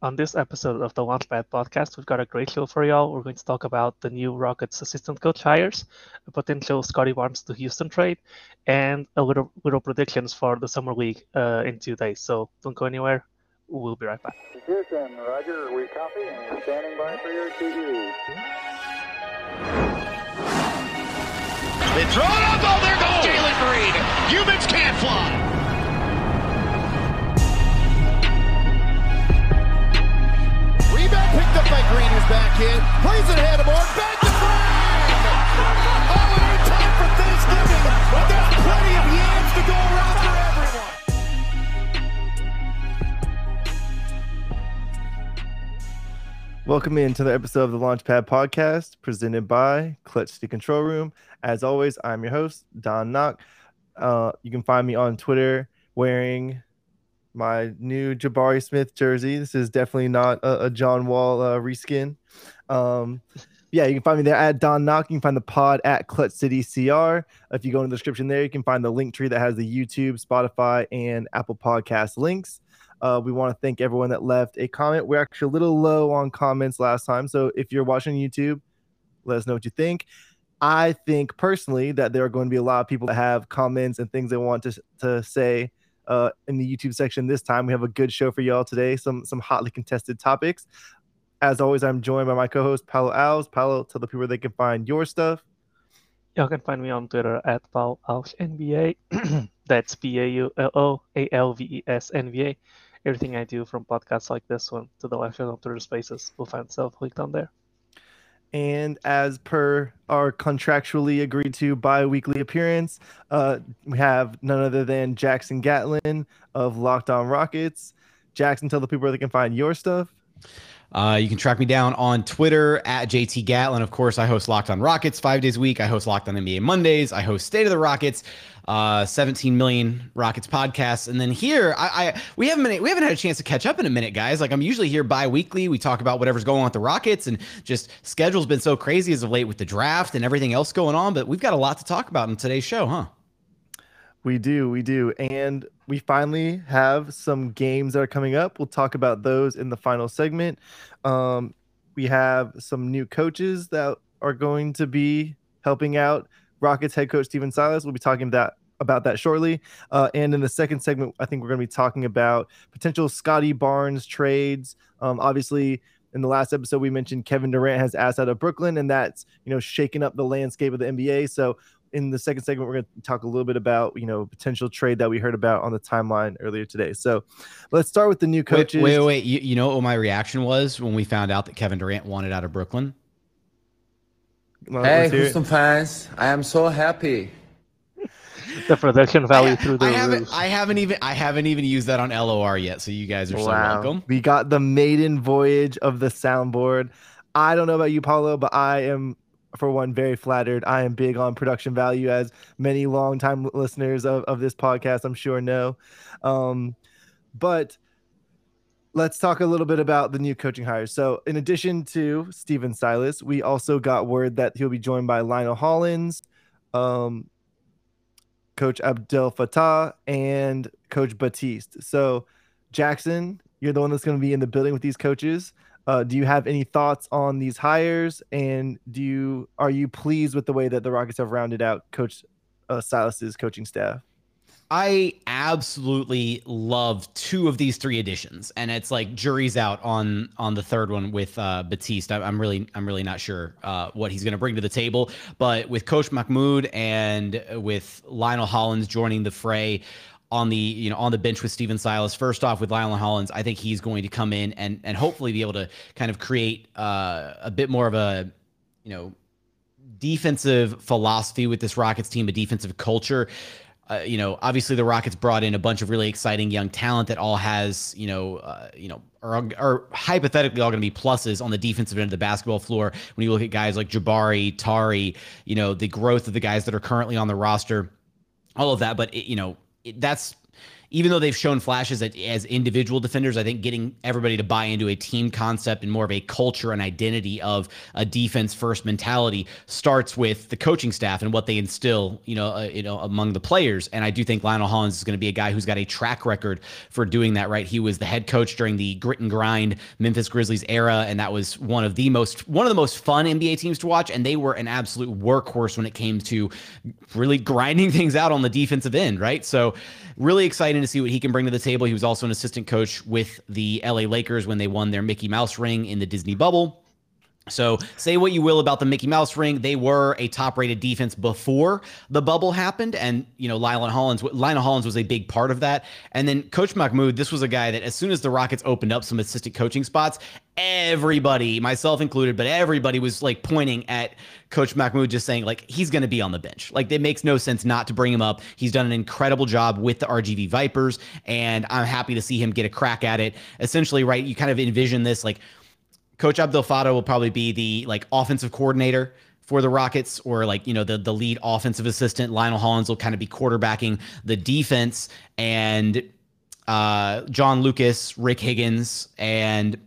On this episode of the One Launchpad podcast, we've got a great show for y'all. We're going to talk about the new Rockets assistant coach hires, a potential Scottie Barnes to Houston trade, and a little little predictions for the summer league uh, in two days. So don't go anywhere. We'll be right back. Houston, Roger, we copy and standing by for your TV. They throw it up. Oh, there goes Jalen Green. Humans can't fly. Picked up by Green, who's back in. Plays it ahead of board. Back to Green. Oh, in time for Thanksgiving. But there's plenty of yams to go around for everyone. Welcome into the episode of the Launchpad Podcast presented by Clutch City Control Room. As always, I'm your host, Don Knock. Uh, you can find me on Twitter wearing my new Jabari Smith jersey. This is definitely not a, a John Wall uh, reskin. Um, yeah, you can find me there at Don Knock. You can find the pod at Clutch City CR. If you go in the description there, you can find the link tree that has the YouTube, Spotify, and Apple Podcast links. Uh, we want to thank everyone that left a comment. We're actually a little low on comments last time. So if you're watching YouTube, let us know what you think. I think personally that there are going to be a lot of people that have comments and things they want to, to say uh, in the YouTube section this time. We have a good show for y'all today, some some hotly contested topics. As always, I'm joined by my co-host Paulo Alves. Paulo, tell the people they can find your stuff. Y'all can find me on Twitter at Paulo Alves NBA. That's P A U L O A L V E S N V A. Everything I do from podcasts like this one to the live show on Twitter Spaces will find itself linked on there. And as per our contractually agreed to bi-weekly appearance, uh, we have none other than Jackson Gatlin of Locked On Rockets. Jackson, tell the people where they can find your stuff. Uh, you can track me down on Twitter at JT Gatlin. Of course, I host Locked on Rockets five days a week. I host Locked on NBA Mondays. I host State of the Rockets, uh, 17 million Rockets podcasts. And then here, I, I we haven't been, we haven't had a chance to catch up in a minute, guys. Like I'm usually here bi-weekly. We talk about whatever's going on with the Rockets, and just schedule's been so crazy as of late with the draft and everything else going on. But we've got a lot to talk about in today's show, huh? We do, we do. And we finally have some games that are coming up. We'll talk about those in the final segment. Um, we have some new coaches that are going to be helping out Rockets head coach Stephen Silas. We'll be talking about about that shortly. Uh, and in the second segment, I think we're going to be talking about potential Scottie Barnes trades. Um, obviously, in the last episode, we mentioned Kevin Durant has asked out of Brooklyn, and that's you know shaking up the landscape of the NBA. So in the second segment, we're going to talk a little bit about you know potential trade that we heard about on the timeline earlier today. So let's start with the new coaches. Wait, wait, wait. You, you know what my reaction was when we found out that Kevin Durant wanted out of Brooklyn? Well, Hey, let's it. Houston fans, I am so happy. The production value through the I haven't, roof. I haven't even, I haven't even used that on LOR yet. So you guys are so welcome. We got the maiden voyage of the soundboard. I don't know about you, Paulo, but I am, for one, very flattered. I am big on production value, as many longtime listeners of, of this podcast, I'm sure, know. Um, but let's talk a little bit about the new coaching hires. So, in addition to Stephen Silas, we also got word that he'll be joined by Lionel Hollins, um, Coach Abdel Fattah, and Coach Batiste. So, Jackson, you're the one that's going to be in the building with these coaches. Uh, do you have any thoughts on these hires? And do you are you pleased with the way that the Rockets have rounded out Coach uh, Silas's coaching staff? I absolutely love two of these three additions, and it's like jury's out on on the third one with uh, Batiste. I, I'm really I'm really not sure uh, what he's going to bring to the table, but with Coach Mahmoud and with Lionel Hollins joining the fray on the you know on the bench with Stephen Silas. First off, with Lionel Hollins, I think he's going to come in and and hopefully be able to kind of create uh, a bit more of a you know defensive philosophy with this Rockets team, a defensive culture. Uh, you know, obviously the Rockets brought in a bunch of really exciting young talent that all has, you know, uh, you know, are, are hypothetically all going to be pluses on the defensive end of the basketball floor. When you look at guys like Jabari, Tari, you know, the growth of the guys that are currently on the roster, all of that. But it, you know, that's even though they've shown flashes as individual defenders, I think getting everybody to buy into a team concept and more of a culture and identity of a defense first mentality starts with the coaching staff and what they instill, you know, uh, you know, among the players. And I do think Lionel Hollins is going to be a guy who's got a track record for doing that. Right, he was the head coach during the grit and grind Memphis Grizzlies era, and that was one of the most one of the most fun NBA teams to watch. And they were an absolute workhorse when it came to really grinding things out on the defensive end. Right, so really exciting to see what he can bring to the table. He was also an assistant coach with the LA Lakers when they won their Mickey Mouse ring in the Disney bubble. So say what you will about the Mickey Mouse ring, they were a top-rated defense before the bubble happened, and you know Lionel Hollins, Lionel Hollins was a big part of that. And then Coach Mahmoud, this was a guy that as soon as the Rockets opened up some assistant coaching spots, everybody, myself included, but everybody was like pointing at Coach Mahmoud, just saying like he's going to be on the bench. Like it makes no sense not to bring him up. He's done an incredible job with the RGV Vipers, and I'm happy to see him get a crack at it. Essentially, right? You kind of envision this like Coach Abdel Fattah will probably be the like offensive coordinator for the Rockets or like, you know, the the lead offensive assistant. Lionel Hollins will kind of be quarterbacking the defense and uh, John Lucas, Rick Higgins, and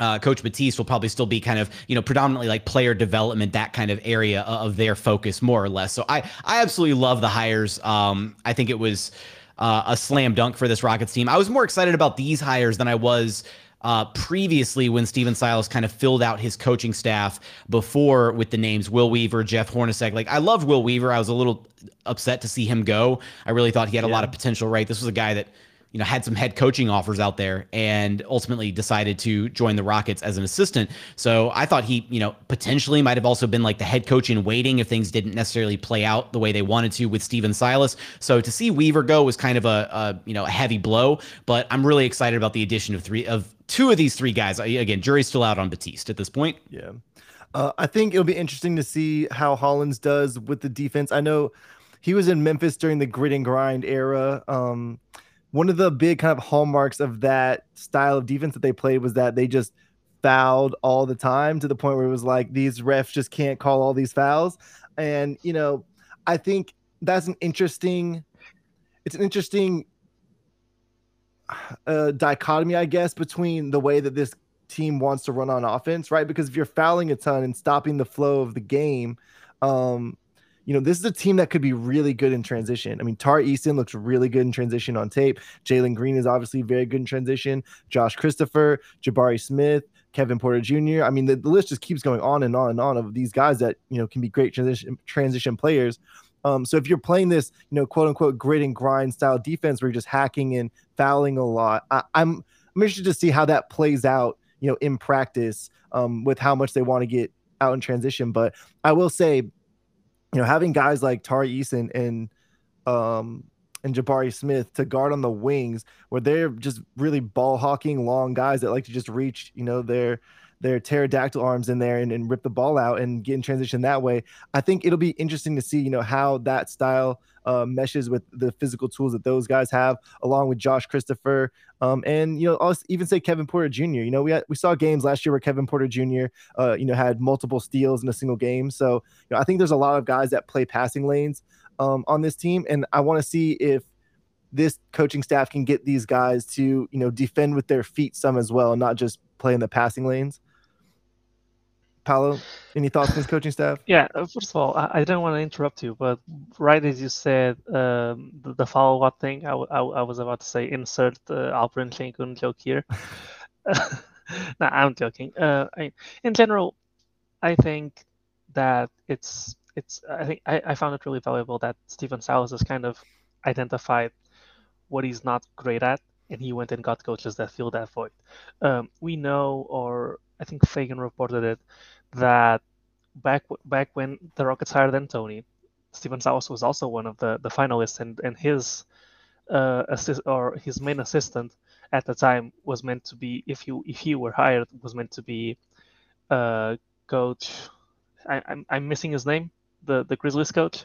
uh, Coach Batiste will probably still be kind of, you know, predominantly like player development, that kind of area of their focus, more or less. So I, I absolutely love the hires. Um, I think it was uh, a slam dunk for this Rockets team. I was more excited about these hires than I was uh, previously when Stephen Silas kind of filled out his coaching staff before with the names Will Weaver, Jeff Hornacek. Like I loved Will Weaver. I was a little upset to see him go. I really thought he had a lot of potential. Right, this was a guy that you know had some head coaching offers out there and ultimately decided to join the Rockets as an assistant. So I thought he you know potentially might have also been like the head coach in waiting if things didn't necessarily play out the way they wanted to with Stephen Silas. So to see Weaver go was kind of a, a you know a heavy blow. But I'm really excited about the addition of three of two of these three guys. Again, jury's still out on Batiste at this point. Yeah. Uh, I think it'll be interesting to see how Hollins does with the defense. I know he was in Memphis during the grit and grind era. Um, one of the big kind of hallmarks of that style of defense that they played was that they just fouled all the time to the point where it was like these refs just can't call all these fouls. And, you know, I think that's an interesting, it's an interesting uh, dichotomy, I guess, between the way that this team wants to run on offense, right? Because if you're fouling a ton and stopping the flow of the game, um, you know, this is a team that could be really good in transition. I mean, Tari Eason looks really good in transition on tape. Jalen Green is obviously very good in transition. Josh Christopher, Jabari Smith, Kevin Porter Jr. I mean, the, the list just keeps going on and on and on of these guys that, you know, can be great transition transition players. Um, so if you're playing this, you know, quote unquote grit and grind style defense where you're just hacking and fouling a lot, I, I'm I'm interested to see how that plays out, you know, in practice um, with how much they want to get out in transition. But I will say, you know, having guys like Tari Eason and um, and Jabari Smith to guard on the wings, where they're just really ball hawking long guys that like to just reach, you know, their their pterodactyl arms in there and, and rip the ball out and get in transition that way. I think it'll be interesting to see, you know, how that style uh, meshes with the physical tools that those guys have, along with Josh Christopher, um, and you know, I'll even say Kevin Porter Jr. You know, we had, we saw games last year where Kevin Porter Jr. Uh, you know had multiple steals in a single game. So you know, I think there's a lot of guys that play passing lanes um, on this team, and I want to see if this coaching staff can get these guys to you know defend with their feet some as well, and not just play in the passing lanes. Paulo, any thoughts on his coaching staff? Yeah, uh, first of all, I, I didn't want to interrupt you, but right as you said, um, the, the follow up thing, I, I, I, was about to say insert uh, Alperen Sengun joke here. no, I'm joking. Uh, I, in general, I think that it's it's. I think I, I found it really valuable that Stephen Silas has kind of identified what he's not great at, and he went and got coaches that fill that void. Um, we know, or I think Feigen reported it, that back back when the Rockets hired D'Antoni, Stephen Silas was also one of the, the finalists, and and his uh, assist or his main assistant at the time was meant to be if you if he were hired was meant to be uh, coach. I, I'm I'm missing his name. The the Grizzlies coach.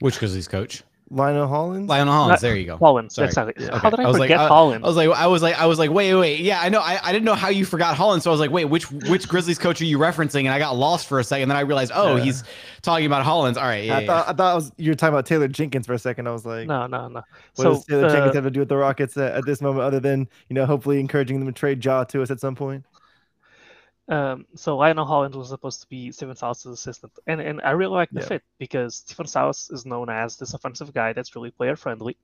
Which Grizzlies coach? Lionel Hollins. Lionel Hollins. There you go. Hollins, Sorry. exactly. Yeah. How Okay. did I, I was forget I- Hollins? I was like, I was like, I was like, wait, wait, wait. Yeah, I know. I, I didn't know how you forgot Hollins. So I was like, wait, which which Grizzlies coach are you referencing? And I got lost for a second. Then I realized, oh, Yeah. he's talking about Hollins. All right. Yeah. I yeah, thought I thought it was, you were talking about Taylor Jenkins for a second. I was like, no, no, no. what so does Taylor uh, Jenkins have to do with the Rockets at, at this moment, other than you know hopefully encouraging them to trade Jaw to us at some point? Um, so Lionel Hollins was supposed to be Stephen Silas' assistant, and and I really like the Yeah. fit because Stephen Silas is known as this offensive guy that's really player friendly,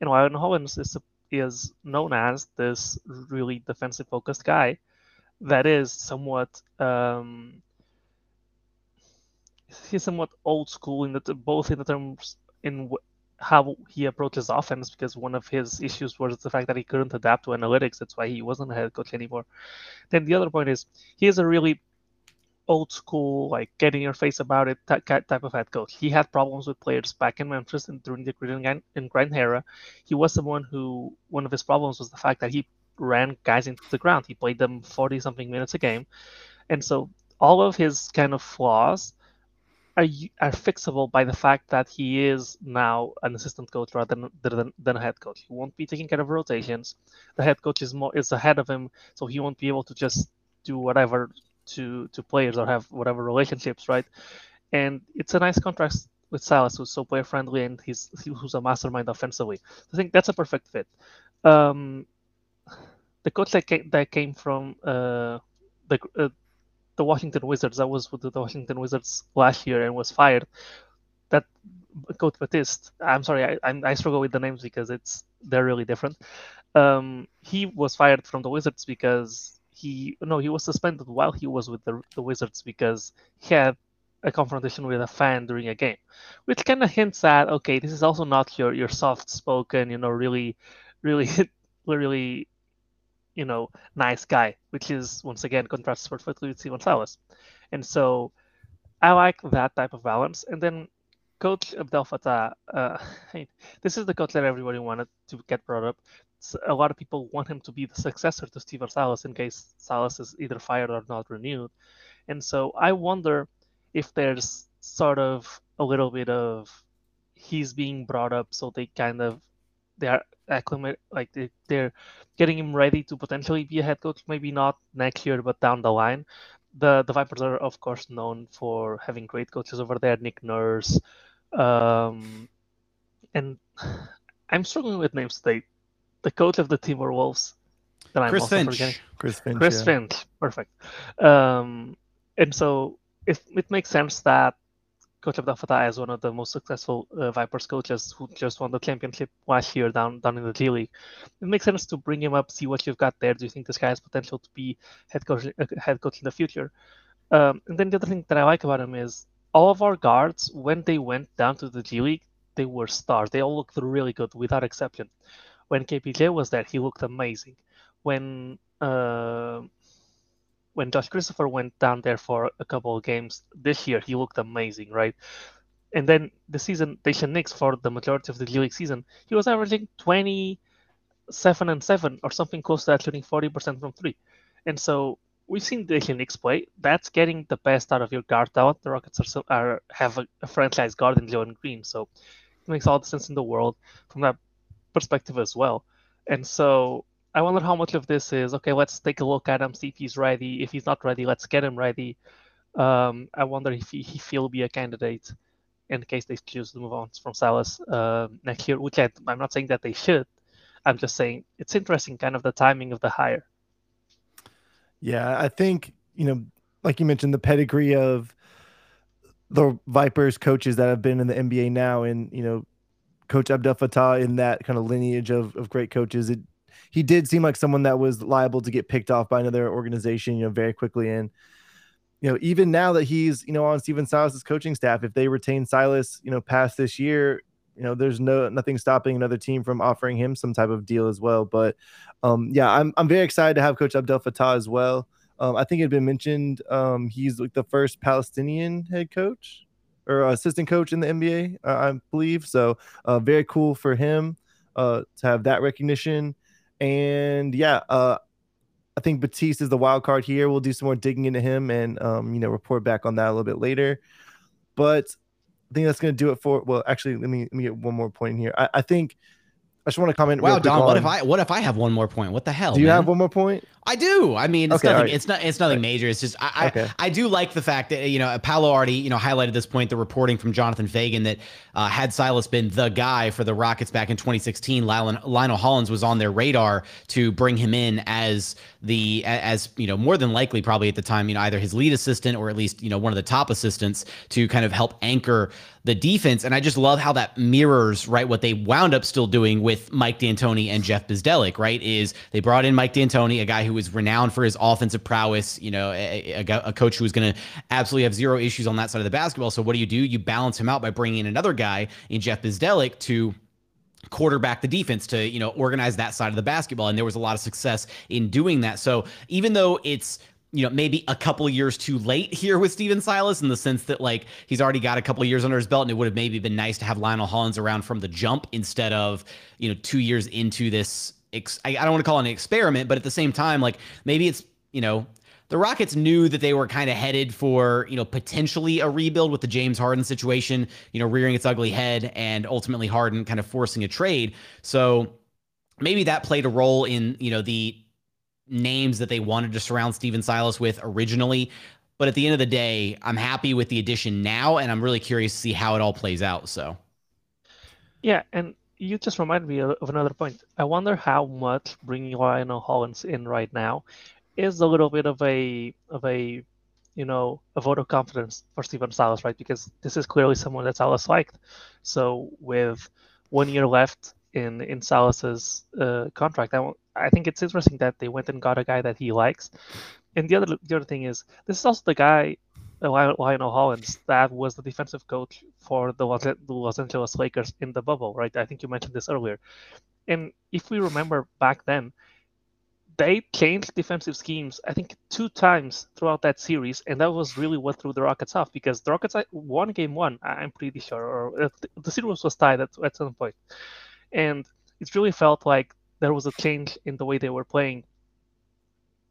and Lionel Hollins is is known as this really defensive focused guy that is somewhat um, he's somewhat old school in the both in the terms in how he approaches offense because one of his issues was the fact that he couldn't adapt to analytics. That's why he wasn't a head coach anymore. Then the other point is he is a really old school, like get in your face about it type of head coach. He had problems with players back in Memphis and during the Grind and Grind era. He was someone who one of his problems was the fact that he ran guys into the ground. He played them 40 something minutes a game. And so all of his kind of flaws are are fixable by the fact that he is now an assistant coach rather than, than than a head coach. He won't be taking care of rotations. The head coach is more is ahead of him, so he won't be able to just do whatever to to players or have whatever relationships, right? And it's a nice contrast with Silas, who's so player friendly and he's he- who's a mastermind offensively. I think that's a perfect fit. Um, the coach that came, that came from uh, the uh, the Washington Wizards, I was with the Washington Wizards last year and was fired. That Coach Batiste, I'm sorry, I, I'm- I struggle with the names because it's they're really different. Um, he was fired from the Wizards because he no, he was suspended while he was with the, the Wizards because he had a confrontation with a fan during a game, which kind of hints at okay, this is also not your your soft spoken, you know, really, really, really, you know, nice guy, which is once again contrasts perfectly with Stephen Silas, and so I like that type of balance. And then Coach Abdel Fattah, uh, this is the coach that everybody wanted to get brought up. A lot of people want him to be the successor to Stephen Silas in case Silas is either fired or not renewed. And so I wonder if there's sort of a little bit of he's being brought up so they kind of they are acclimate like they, they're getting him ready to potentially be a head coach maybe not next year but down the line the the vipers are of course known for having great coaches over there nick nurse um and i'm struggling with names today the coach of the timberwolves that i'm Chris also Finch. forgetting Chris Finch. Chris yeah. Finch, perfect. Um, and so it, it makes sense that Coach Abdel is one of the most successful uh, Vipers coaches who just won the championship last year down down in the G League. It makes sense to bring him up, see what you've got there. Do you think this guy has potential to be head coach uh, head coach in the future? Um, and then the other thing that I like about him is all of our guards when they went down to the G League, they were stars. They all looked really good without exception. When KPJ was there, he looked amazing. When uh, when Josh Christopher went down there for a couple of games this year, he looked amazing, right? And then the season, Daishen Nix for the majority of the G League season, he was averaging 27 and 7 or something close to that, shooting 40% from three. And so we've seen Daishen Nix play. That's getting the best out of your guard talent. The Rockets are, are have a, a franchise guard in Jalen Green, so it makes all the sense in the world from that perspective as well. And so I wonder how much of this is okay. Let's take a look at him, see if he's ready. If he's not ready, let's get him ready. Um, I wonder if he, if he'll be a candidate in case they choose to move on from Silas uh, next year. Which I, I'm not saying that they should. I'm just saying it's interesting, kind of the timing of the hire. Yeah, I think, you know, like you mentioned, the pedigree of the Vipers coaches that have been in the NBA now, and, you know, Coach Abdel Fattah in that kind of lineage of, of great coaches, it, he did seem like someone that was liable to get picked off by another organization, you know, very quickly. And, you know, even now that he's, you know, on Stephen Silas's coaching staff, if they retain Silas, you know, past this year, you know, there's no nothing stopping another team from offering him some type of deal as well. But um, yeah, I'm I'm very excited to have Coach Abdel Fattah as well. Um, I think it had been mentioned um, he's like the first Palestinian head coach or assistant coach in the NBA, uh, I believe. So uh, very cool for him uh, to have that recognition. And yeah, uh, I think Batiste is the wild card here. We'll do some more digging into him and um, you know report back on that a little bit later. But I think that's going to do it for. Well, actually, let me let me get one more point in here. I, I think I just want to comment. Wow, Don, what on- if I what if I have one more point? What the hell? Do you man? have one more point? I do. I mean, it's Okay, nothing. alright. It's not. It's nothing major. It's just I, Okay. I. I do like the fact that you know Paulo already you know highlighted this point. The reporting from Jonathan Feigen that uh, had Silas been the guy for the Rockets back in 2016, Lionel, Lionel Hollins was on their radar to bring him in as the as you know more than likely probably at the time you know either his lead assistant or at least you know one of the top assistants to kind of help anchor the defense. And I just love how that mirrors right what they wound up still doing with Mike D'Antoni and Jeff Bzdelik. Right, is they brought in Mike D'Antoni, a guy who was renowned for his offensive prowess. You know, a, a, a coach who was going to absolutely have zero issues on that side of the basketball. So what do you do? You balance him out by bringing in another guy in Jeff Bzdelik to quarterback the defense to you know organize that side of the basketball. And there was a lot of success in doing that. So even though it's you know maybe a couple years too late here with Stephen Silas in the sense that like he's already got a couple years under his belt and it would have maybe been nice to have Lionel Hollins around from the jump instead of you know 2 years into this ex- I, I don't want to call it an experiment but at the same time like maybe it's you know the Rockets knew that they were kind of headed for, you know, potentially a rebuild with the James Harden situation, you know, rearing its ugly head and ultimately Harden kind of forcing a trade. So maybe that played a role in, you know, the names that they wanted to surround Stephen Silas with originally. But at the end of the day, I'm happy with the addition now, and I'm really curious to see how it all plays out. So Yeah, and you just reminded me of of another point. I wonder how much bringing Lionel Hollins in right now is a little bit of a of a you know a vote of confidence for Stephen Silas, right? Because this is clearly someone that Silas liked. So with one year left in in Silas's uh, contract, I think it's interesting that they went and got a guy that he likes. And the other the other thing is this is also the guy uh, Lion- Lionel Hollins that was the defensive coach for the Los, the Los Angeles Lakers in the bubble, right? I think you mentioned this earlier. And if we remember back then, they changed defensive schemes, I think, two times throughout that series, and that was really what threw the Rockets off because the Rockets won game one, I'm pretty sure, or uh, the series was tied at, at some point. And it really felt like there was a change in the way they were playing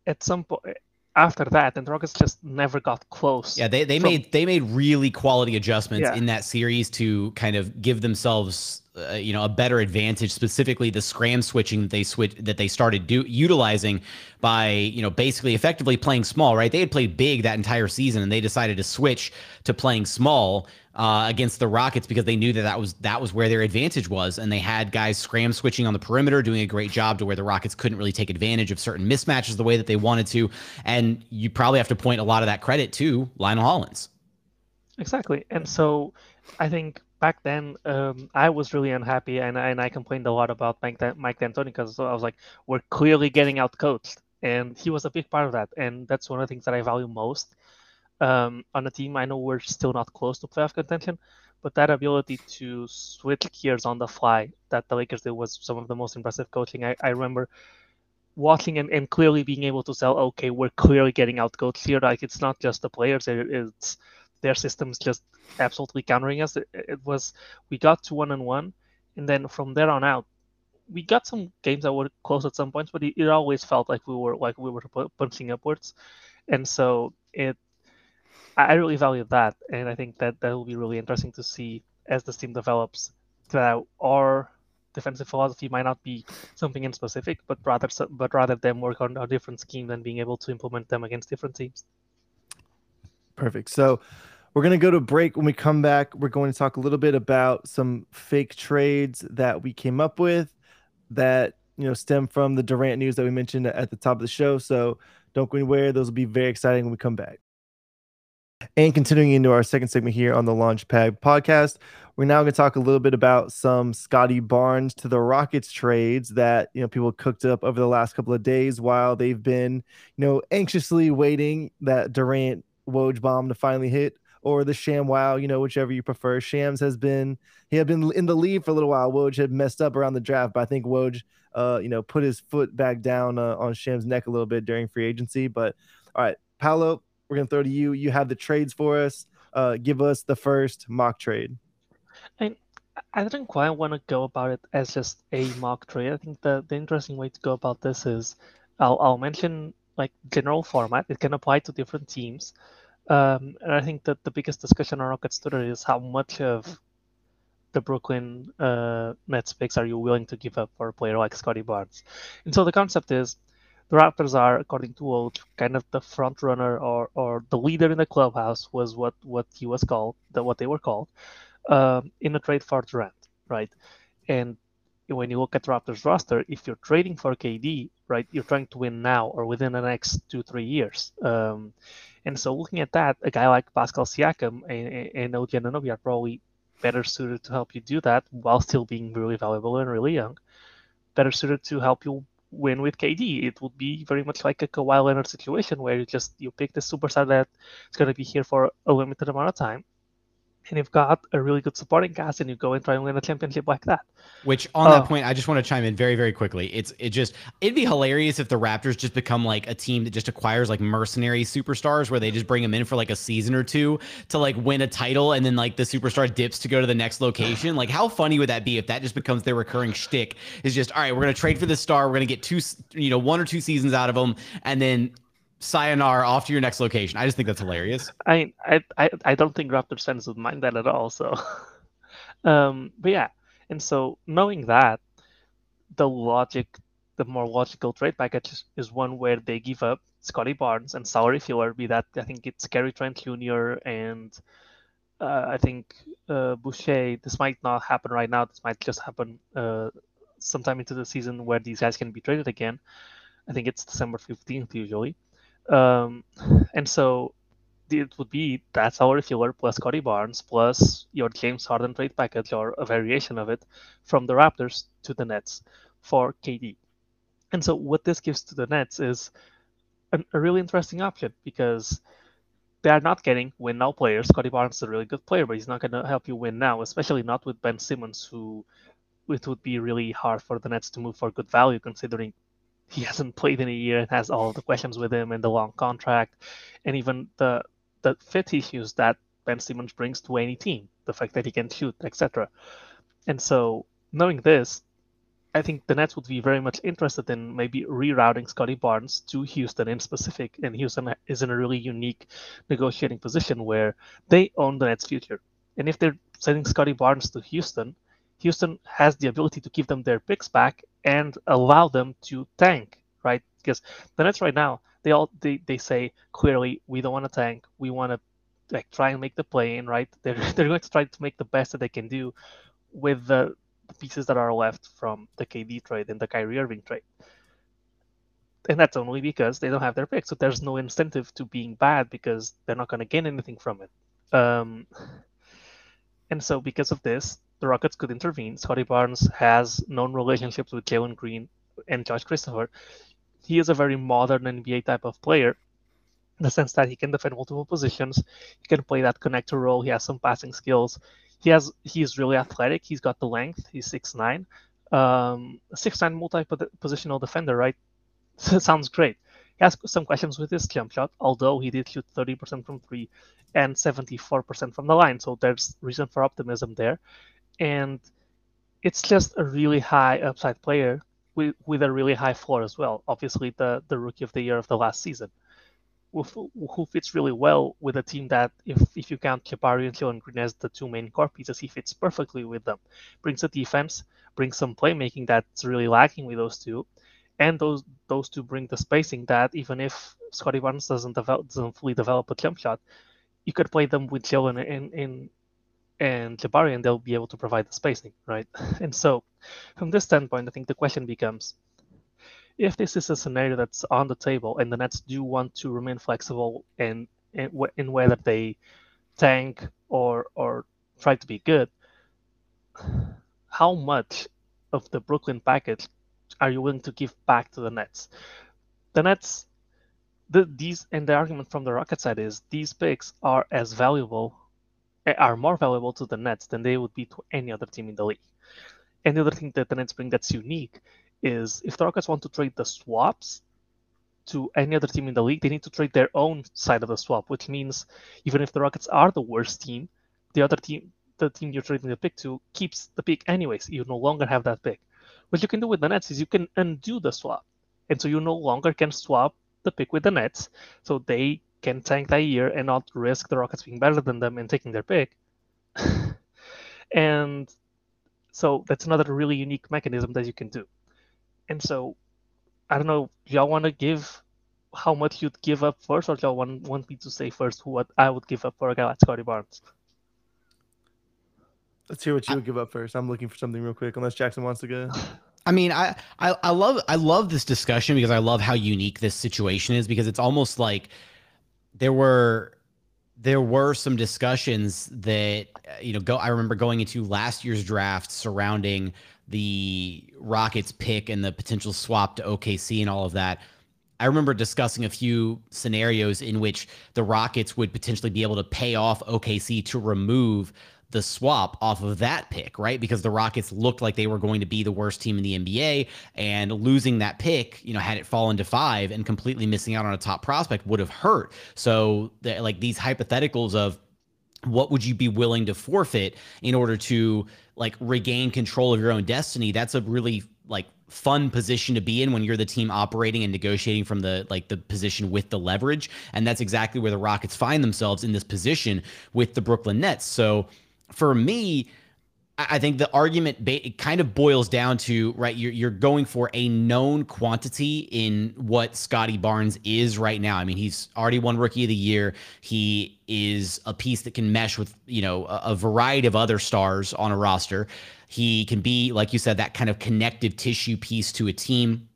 at some point after that, and the Rockets just never got close. Yeah, they, they from- made they made really quality adjustments Yeah. in that series to kind of give themselves uh, you know a better advantage specifically the scram switching that they switch that they started do utilizing by you know basically effectively playing small right they had played big that entire season and they decided to switch to playing small uh, against the Rockets because they knew that that was that was where their advantage was, and they had guys scram switching on the perimeter, doing a great job to where the Rockets couldn't really take advantage of certain mismatches the way that they wanted to. And you probably have to point a lot of that credit to Lionel Hollins. Exactly. And so I think back then um, I was really unhappy and, and I complained a lot about Mike, Mike D'Antoni because I was like, we're clearly getting out coached. And he was a big part of that. And that's one of the things that I value most um, on the team. I know we're still not close to playoff contention, but that ability to switch gears on the fly that the Lakers did was some of the most impressive coaching. I, I remember watching and, and clearly being able to tell, okay, we're clearly getting out coached here. Like it's not just the players, it, it's their systems just absolutely countering us. It, it was we got to one and one, and then from there on out, we got some games that were close at some points, but it, it always felt like we were like we were punching upwards, and so it. I really value that, and I think that that will be really interesting to see as this team develops. That our defensive philosophy might not be something in specific, but rather but rather them work on a different scheme and being able to implement them against different teams. Perfect. So we're going to go to break. When we come back, we're going to talk a little bit about some fake trades that we came up with that, you know, stem from the Durant news that we mentioned at the top of the show. So don't go anywhere. Those will be very exciting when we come back. And continuing into our second segment here on the Launchpad podcast, we're now going to talk a little bit about some Scottie Barnes to the Rockets trades that you know people cooked up over the last couple of days while they've been you know anxiously waiting that Durant Woj bomb to finally hit or the Sham Wow, you know, whichever you prefer. Shams has been he had been in the lead for a little while. Woj had messed up around the draft, but I think Woj, uh, you know, put his foot back down uh, on Sham's neck a little bit during free agency. But all right, Paulo, we're gonna throw to you. You have the trades for us. Uh, give us the first mock trade. I I didn't quite want to go about it as just a mock trade. I think the, the interesting way to go about this is I'll, I'll mention like general format. It can apply to different teams. Um, and I think that the biggest discussion on Rockets Twitter is how much of the Brooklyn uh, Nets picks are you willing to give up for a player like Scottie Barnes? And so the concept is the Raptors are, according to Woj, kind of the front runner or, or the leader in the clubhouse was what, what he was called, the, what they were called, um, in a trade for Durant, right? And when you look at Raptors roster, if you're trading for KD, right, you're trying to win now or within the next two, three years. Um, and so looking at that, a guy like Pascal Siakam and, and OG Anunoby are probably better suited to help you do that while still being really valuable and really young. Better suited to help you win with KD. It would be very much like a Kawhi Leonard situation where you just you pick the superstar that is going to be here for a limited amount of time, and you've got a really good supporting cast, and you go and try and win a championship like that. Which on that oh. point, I just want to chime in very, very quickly. It's it just it'd be hilarious if the Raptors just become like a team that just acquires like mercenary superstars where they just bring them in for like a season or two to like win a title, and then like the superstar dips to go to the next location. Like, how funny would that be if that just becomes their recurring shtick? Is just all right, we're gonna trade for the star, we're gonna get two, you know, one or two seasons out of them, and then sayonara off to your next location. I just think that's hilarious. I I I, don't think Raptors fans would mind that at all. So, um, but yeah, and so knowing that, the logic, the more logical trade package is one where they give up Scottie Barnes and salary filler. Be that I think it's Gary Trent Jr. and uh, I think uh, Boucher. This might not happen right now. This might just happen uh, sometime into the season where these guys can be traded again. I think it's December fifteenth usually. Um, and so it would be that salary filler plus Scottie Barnes plus your James Harden trade package or a variation of it from the Raptors to the Nets for KD. And so what this gives to the Nets is an, a really interesting option because they are not getting win now players. Scottie Barnes is a really good player, but he's not going to help you win now, especially not with Ben Simmons, who it would be really hard for the Nets to move for good value considering he hasn't played in a year and has all the questions with him and the long contract, and even the the fit issues that Ben Simmons brings to any team, the fact that he can shoot, etc. And so, knowing this, I think the Nets would be very much interested in maybe rerouting Scottie Barnes to Houston in specific. And Houston is in a really unique negotiating position where they own the Nets' future. And if they're sending Scottie Barnes to Houston, Houston has the ability to give them their picks back and allow them to tank, right? Because the Nets right now, they all they, they say clearly we don't want to tank, we want to like try and make the play in, right? They're they're going to try to make the best that they can do with the, the pieces that are left from the KD trade and the Kyrie Irving trade. And that's only because they don't have their pick. So there's no incentive to being bad because they're not going to gain anything from it. Um, and so because of this, the Rockets could intervene. Scottie Barnes has known relationships with Jalen Green and Josh Christopher. He is a very modern NBA type of player in the sense that he can defend multiple positions. He can play that connector role. He has some passing skills. He has he's really athletic. He's got the length. He's six nine, um, six nine multi positional defender. Right, sounds great. He has some questions with his jump shot, although he did shoot 30% from three and 74% from the line. So there's reason for optimism there and it's just a really high upside player with, with a really high floor as well. Obviously, the the rookie of the year of the last season, who, who fits really well with a team that, if if you count Jabari and Jalen Green as the two main core pieces, he fits perfectly with them. Brings a defense, brings some playmaking that's really lacking with those two, and those those two bring the spacing that even if Scottie Barnes doesn't develop doesn't fully develop a jump shot, you could play them with Jalen in in and Jabari, and they'll be able to provide the spacing, right? And so, from this standpoint, I think the question becomes if this is a scenario that's on the table and the Nets do want to remain flexible in, in, in whether they tank or, or try to be good, how much of the Brooklyn package are you willing to give back to the Nets? The Nets, the, these, and the argument from the Rocket side is these picks are as valuable Eh, are more valuable to the Nets than they would be to any other team in the league. And the other thing that the Nets bring that's unique is if the Rockets want to trade the swaps to any other team in the league, they need to trade their own side of the swap, which means even if the Rockets are the worst team, the other team, the team you're trading the pick to, keeps the pick anyways. You no longer have that pick. What you can do with the Nets is you can undo the swap. And so you no longer can swap the pick with the Nets. So they can tank that year and not risk the Rockets being better than them and taking their pick. and so that's another really unique mechanism that you can do. And so I don't know, y'all want to give how much you'd give up first, or do y'all want, want me to say first what I would give up for a guy like Scottie Barnes? Let's hear what you would give up first. I'm looking for something real quick, unless Jackson wants to go. I mean, I, I I love I love this discussion because I love how unique this situation is because it's almost like there were there were some discussions that uh, you know go I remember going into last year's draft surrounding the Rockets pick and the potential swap to OKC and all of that. I remember discussing a few scenarios in which the Rockets would potentially be able to pay off OKC to remove the swap off of that pick, right? Because the Rockets looked like they were going to be the worst team in the NBA, and losing that pick, you know, had it fallen to five and completely missing out on a top prospect would have hurt. So, like these hypotheticals of what would you be willing to forfeit in order to like regain control of your own destiny? That's a really like fun position to be in when you're the team operating and negotiating from the like the position with the leverage and that's exactly where the rockets find themselves in this position with the brooklyn nets so for me, I think the argument ba- it kind of boils down to right. You're you're going for a known quantity in what Scottie Barnes is right now. I mean, he's already won Rookie of the Year. He is a piece that can mesh with you know a, a variety of other stars on a roster. He can be, like you said, that kind of connective tissue piece to a team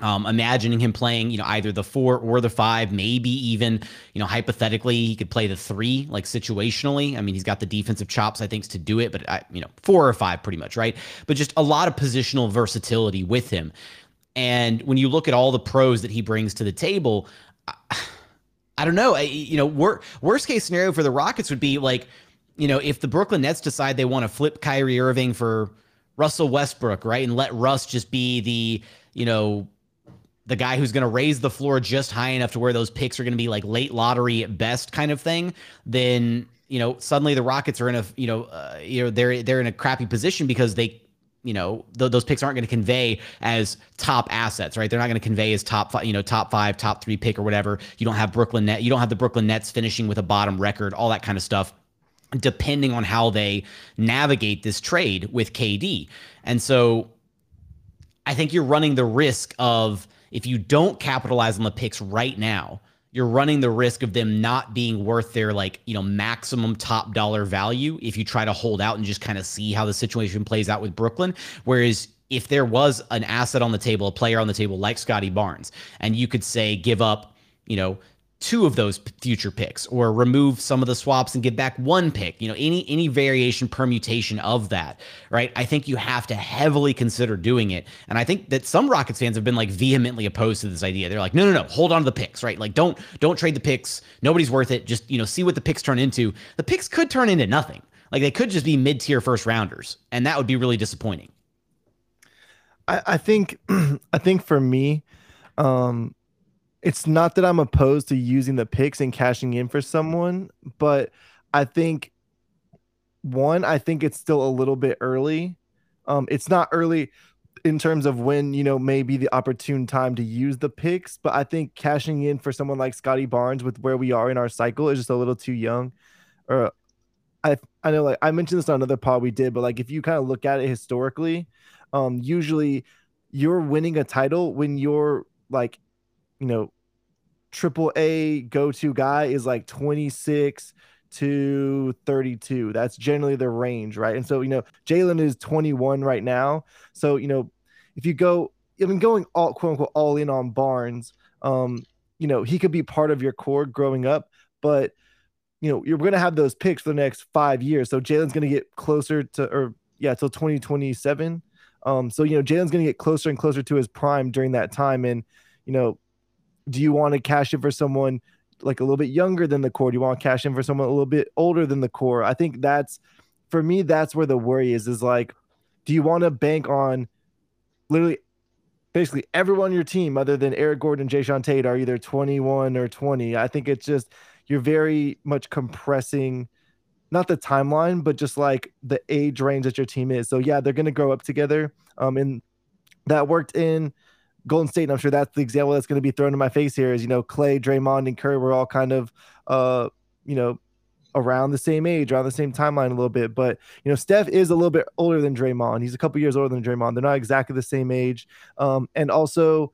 um, imagining him playing, you know, either the four or the five, maybe even, you know, hypothetically, he could play the three, like situationally. I mean, he's got the defensive chops, I think, to do it, but I, you know, four or five, pretty much, right? But just a lot of positional versatility with him. And when you look at all the pros that he brings to the table, I, I don't know. I, you know, wor- worst case scenario for the Rockets would be like, you know, if the Brooklyn Nets decide they want to flip Kyrie Irving for Russell Westbrook, right, and let Russ just be the, you know, the guy who's going to raise the floor just high enough to where those picks are going to be like late lottery best kind of thing, then you know suddenly the Rockets are in a you know uh, you know they're they're in a crappy position because they you know th- those picks aren't going to convey as top assets right? They're not going to convey as top five you know top five top three pick or whatever. You don't have brooklyn net you don't have the brooklyn nets finishing with a bottom record all that kind of stuff depending on how they navigate this trade with kd and so i think you're running the risk of if you don't capitalize on the picks right now, you're running the risk of them not being worth their like, you know, maximum top dollar value if you try to hold out and just kind of see how the situation plays out with Brooklyn. Whereas if there was an asset on the table, a player on the table like Scottie Barnes, and you could say give up, you know, two of those future picks or remove some of the swaps and give back one pick you know any any variation permutation of that right? I think you have to heavily consider doing it. And i think that some rockets fans have been like vehemently opposed to this idea. They're like no no no hold on to the picks right? Like don't don't trade the picks. Nobody's worth it. Just you know see what the picks turn into. The picks could turn into nothing. Like they could just be mid-tier first rounders and that would be really disappointing. I, I think i think for me um it's not that I'm opposed to using the picks and cashing in for someone, but I think one, I think it's still a little bit early. Um, it's not early in terms of when you know maybe the opportune time to use the picks, but I think cashing in for someone like Scottie Barnes with where we are in our cycle is just a little too young. Or I I know like I mentioned this on another pod we did, but like if you kind of look at it historically, um, usually you're winning a title when you're like you know, triple A go to guy is like 26 to 32. That's generally the range, right? And so, you know, Jalen is 21 right now. So, you know, if you go, I mean, going all quote unquote all in on Barnes, um, you know, he could be part of your core growing up, but you know, you're going to have those picks for the next five years. So Jalen's going to get closer to, or yeah, till 2027. Um, so you know, Jalen's going to get closer and closer to his prime during that time, and you know, do you want to cash in for someone like a little bit younger than the core? Do you want to cash in for someone a little bit older than the core? I think that's for me, that's where the worry is, is like, do you want to bank on literally basically everyone on your team other than Eric Gordon and Jae'Sean Tate are either 21 or 20? I think it's just you're very much compressing not the timeline, but just like the age range that your team is. So yeah, they're gonna grow up together. Um, and that worked in Golden State, and I'm sure that's the example that's going to be thrown in my face here. Is you know Clay, Draymond, and Curry were all kind of uh you know around the same age, around the same timeline a little bit. But you know, Steph is a little bit older than Draymond. He's a couple years older than Draymond. They're not exactly the same age. Um, and also,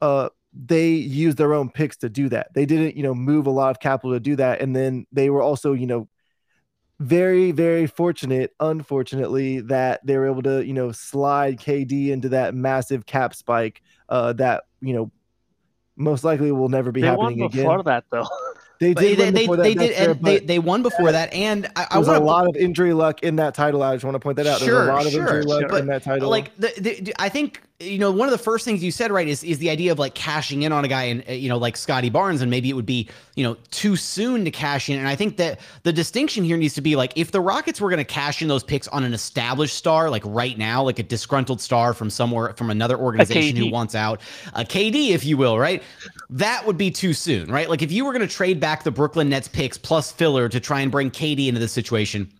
uh, they used their own picks to do that. They didn't, you know, move a lot of capital to do that. And then they were also, you know, very, very fortunate, unfortunately, that they were able to, you know, slide KD into that massive cap spike uh, that, you know, most likely will never be they happening won again. before that though. They did. they they, that, they did fair, and they, they won before that and I, I There's a want lot of injury luck in that title. I just want to point that out. There's Sure, a lot of sure, injury luck sure. in that title. like the, the, I think you know one of the first things you said right is is the idea of like cashing in on a guy and uh, you know like Scottie Barnes and maybe it would be you know too soon to cash in. And I think that the distinction here needs to be like if the Rockets were going to cash in those picks on an established star like right now like a disgruntled star from somewhere from another organization who wants out a KD if you will right that would be too soon right? Like if you were going to trade back the Brooklyn Nets picks plus filler to try and bring KD into this situation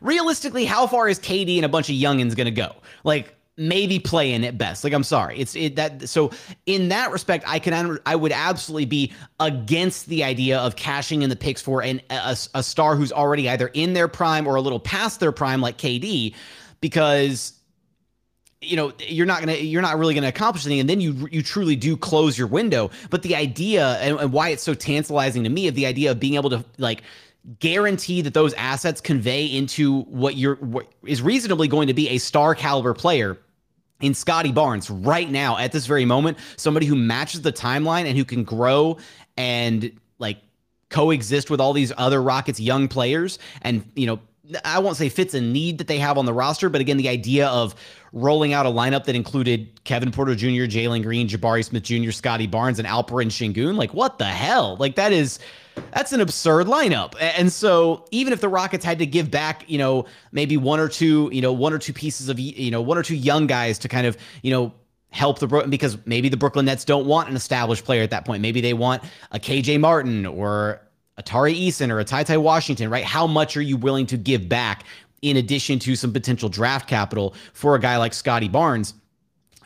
realistically, how far is KD and a bunch of youngins going to go? Like maybe playing at best. Like I'm sorry, it's it that. So in that respect, I can I would absolutely be against the idea of cashing in the picks for an a, a star who's already either in their prime or a little past their prime, like KD, because you know you're not gonna you're not really gonna accomplish anything and then you you truly do close your window but the idea and, and why it's so tantalizing to me of the idea of being able to like guarantee that those assets convey into what you're what is reasonably going to be a star caliber player in Scottie Barnes right now at this very moment, somebody who matches the timeline and who can grow and like coexist with all these other Rockets young players and you know I won't say fits a need that they have on the roster, but again, the idea of rolling out a lineup that included Kevin Porter Jr., Jalen Green, Jabari Smith Jr., Scottie Barnes, and Alperen Sengun, like what the hell? Like that is that's an absurd lineup. And so even if the Rockets had to give back, you know, maybe one or two, you know, one or two pieces of, you know, one or two young guys to kind of, you know, help the Brooklyn because maybe the Brooklyn Nets don't want an established player at that point. Maybe they want a KJ Martin or a Tari Eason or a TyTy Washington, right? How much are you willing to give back in addition to some potential draft capital for a guy like Scottie Barnes?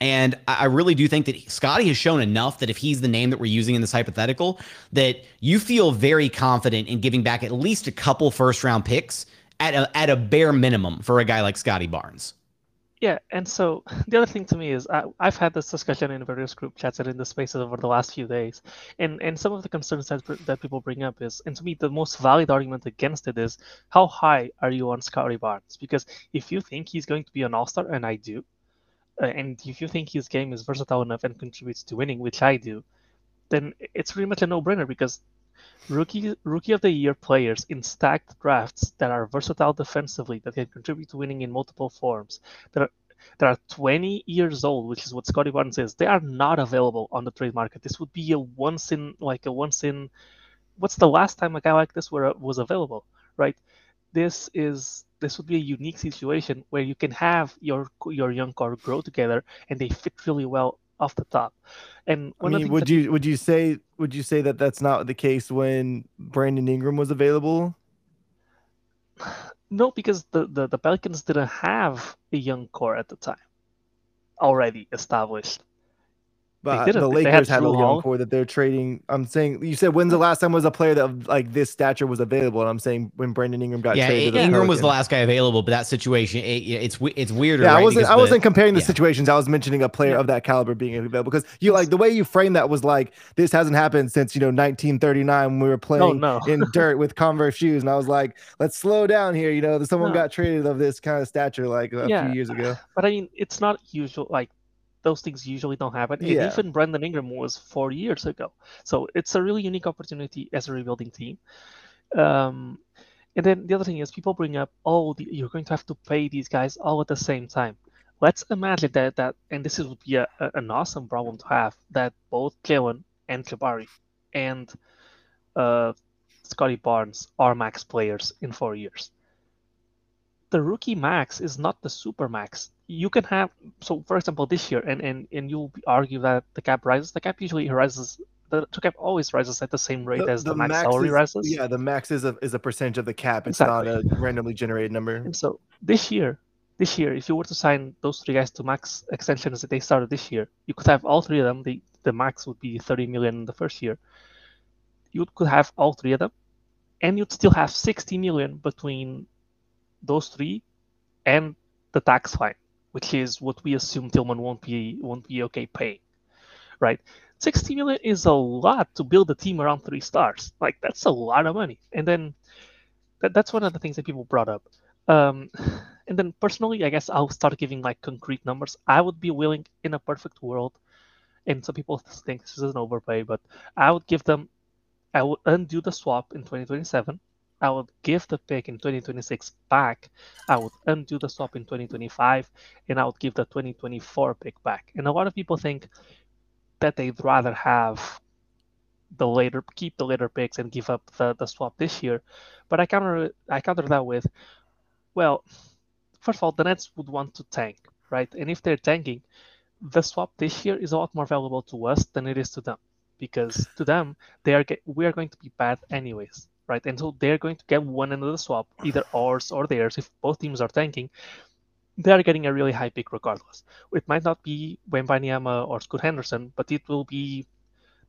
And I really do think that Scottie has shown enough that if he's the name that we're using in this hypothetical, that you feel very confident in giving back at least a couple first round picks at a, at a bare minimum for a guy like Scottie Barnes. Yeah, and so the other thing to me is I, I've had this discussion in various group chats and in the spaces over the last few days, and and some of the concerns that that people bring up is, and to me the most valid argument against it is how high are you on Scottie Barnes? Because if you think he's going to be an All Star, and I do, Uh, and if you think his game is versatile enough and contributes to winning, which I do, then it's pretty much a no-brainer because rookie rookie of the year players in stacked drafts that are versatile defensively that can contribute to winning in multiple forms that are that are 20 years old, which is what Scottie Barnes is, they are not available on the trade market. This would be a once in like a once in what's the last time a guy like this were, was available, right? This is this would be a unique situation where you can have your your young core grow together and they fit really well off the top. And I one of the mean, would that- you would you say would you say that that's not the case when Brandon Ingram was available? No, because the, the, the Pelicans didn't have a young core at the time already established. But the They had Lakers had a young core that they're trading. I'm saying you said when's the last time was a player that like this stature was available? And I'm saying when Brandon Ingram got yeah, traded. the Ingram was the last guy available, but that situation it, it's it's weirder. Yeah, I wasn't. Because I wasn't comparing the yeah. situations. I was mentioning a player of that caliber being available because you like the way you framed that was like this hasn't happened since you know 1939 when we were playing no. in dirt with Converse shoes, and I was like, let's slow down here. You know, someone No. got traded of this kind of stature like a Yeah. few years ago. But I mean, it's not usual. Like those things usually don't happen. And even Brandon Ingram was four years ago. So it's a really unique opportunity as a rebuilding team. Um, and then the other thing is people bring up, oh, the, you're going to have to pay these guys all at the same time. Let's imagine that that, and this is, would be a, a- an awesome problem to have that both Jalen and Jabari and uh, Scotty Barnes are max players in four years the rookie max is not the super max. You can have so for example this year and and and you'll argue that the cap rises. The cap usually rises the the cap always rises at the same rate as the, max, salary is, rises. Yeah, the max is a is a percentage of the cap. It's Exactly. not a randomly generated number. And so this year this year, if you were to sign those three guys to max extensions that they started this year, you could have all three of them. The the max would be 30 million in the first year. You could have all three of them, and you'd still have 60 million between those three and the tax fine, which is what we assume Tilman won't be won't be okay paying, right? 60 million is a lot to build a team around three stars. Like that's a lot of money. And then that, that's one of the things that people brought up. Um, and then personally, I guess I'll start giving like concrete numbers. I would be willing in a perfect world, and some people think this is an overpay, but I would give them, I would undo the swap in 2027. I would give the pick in 2026 back. I would undo the swap in 2025, and I would give the 2024 pick back. And a lot of people think that they'd rather have the later keep the later picks and give up the, the swap this year. But I counter I counter that with, well, first of all, the Nets would want to tank, right? And if they're tanking, the swap this year is a lot more valuable to us than it is to them, because to them they are we are going to be bad anyways, right? And so they're going to get one the swap, either ours or theirs. If both teams are tanking, they are getting a really high pick regardless. It might not be Wembanyama or Scoot Henderson, but it will be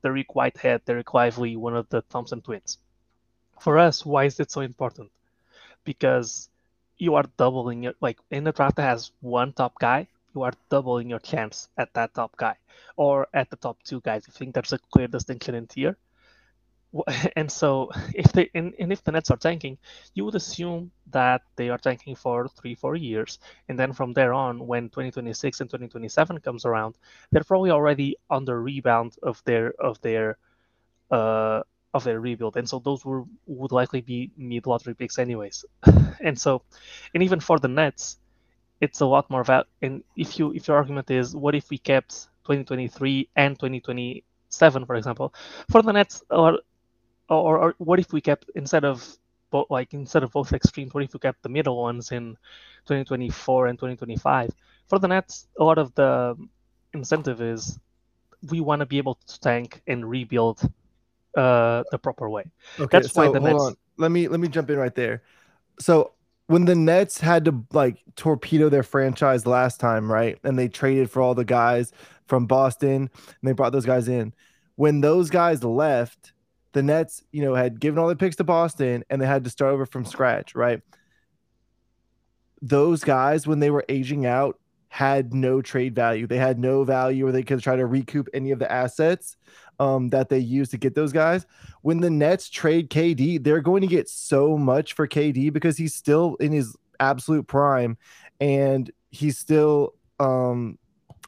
Dariq Whitehead, Dereck Lively, one of the Thompson twins. For us, why is it so important? Because you are doubling your like in the draft that has one top guy, you are doubling your chance at that top guy or at the top two guys. You think there's a clear distinction in tier. And so, if they and, and if the Nets are tanking, you would assume that they are tanking for three, four years, and then from there on, when 2026 and 2027 comes around, they're probably already on the rebound of their of their uh, of their rebuild, and so those were would likely be mid lottery picks anyways. and so, and even for the Nets, it's a lot more val. And if you if your argument is, what if we kept 2023 and 2027, for example, for the Nets, or, or what if we kept instead of both like instead of both extremes, what if we kept the middle ones in 2024 and 2025? For the Nets, a lot of the incentive is we want to be able to tank and rebuild uh, the proper way. Okay, That's so why the hold Nets. on. Let me let me jump in right there. So when the Nets had to like torpedo their franchise last time, right? And they traded for all the guys from Boston and they brought those guys in. When those guys left, the Nets, you know, had given all the picks to Boston and they had to start over from scratch, right? Those guys, when they were aging out, had no trade value. They had no value or they could try to recoup any of the assets um, that they used to get those guys. When the Nets trade KD, they're going to get so much for KD because he's still in his absolute prime and he's still um,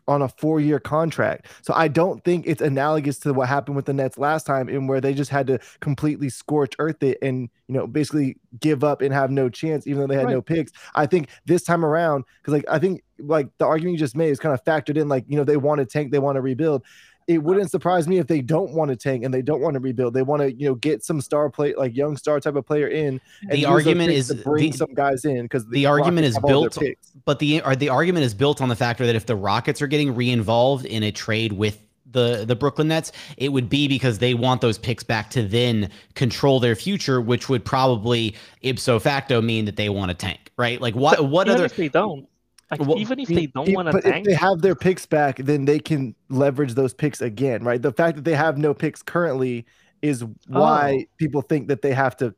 on a four year contract. So I don't think it's analogous to what happened with the Nets last time, in where they just had to completely scorch earth it and you know basically give up and have no chance, even though they had no picks. I think this time around, because like I think like the argument you just made is kind of factored in, like you know they want to tank, they want to rebuild. It wouldn't surprise me if they don't want to tank and they don't want to rebuild. They want to, you know, get some star play, like young star type of player in. and The argument is to bring the- some guys in because the argument is built but the or the argument is built on the factor that if the Rockets are getting re-involved in a trade with the the Brooklyn Nets, it would be because they want those picks back to then control their future, which would probably ipso facto mean that they want to tank, right? Like what what other they don't, like Well, even if they don't want to but if they have their picks back, then they can leverage those picks again, right? The fact that they have no picks currently is why Oh. people think that they have to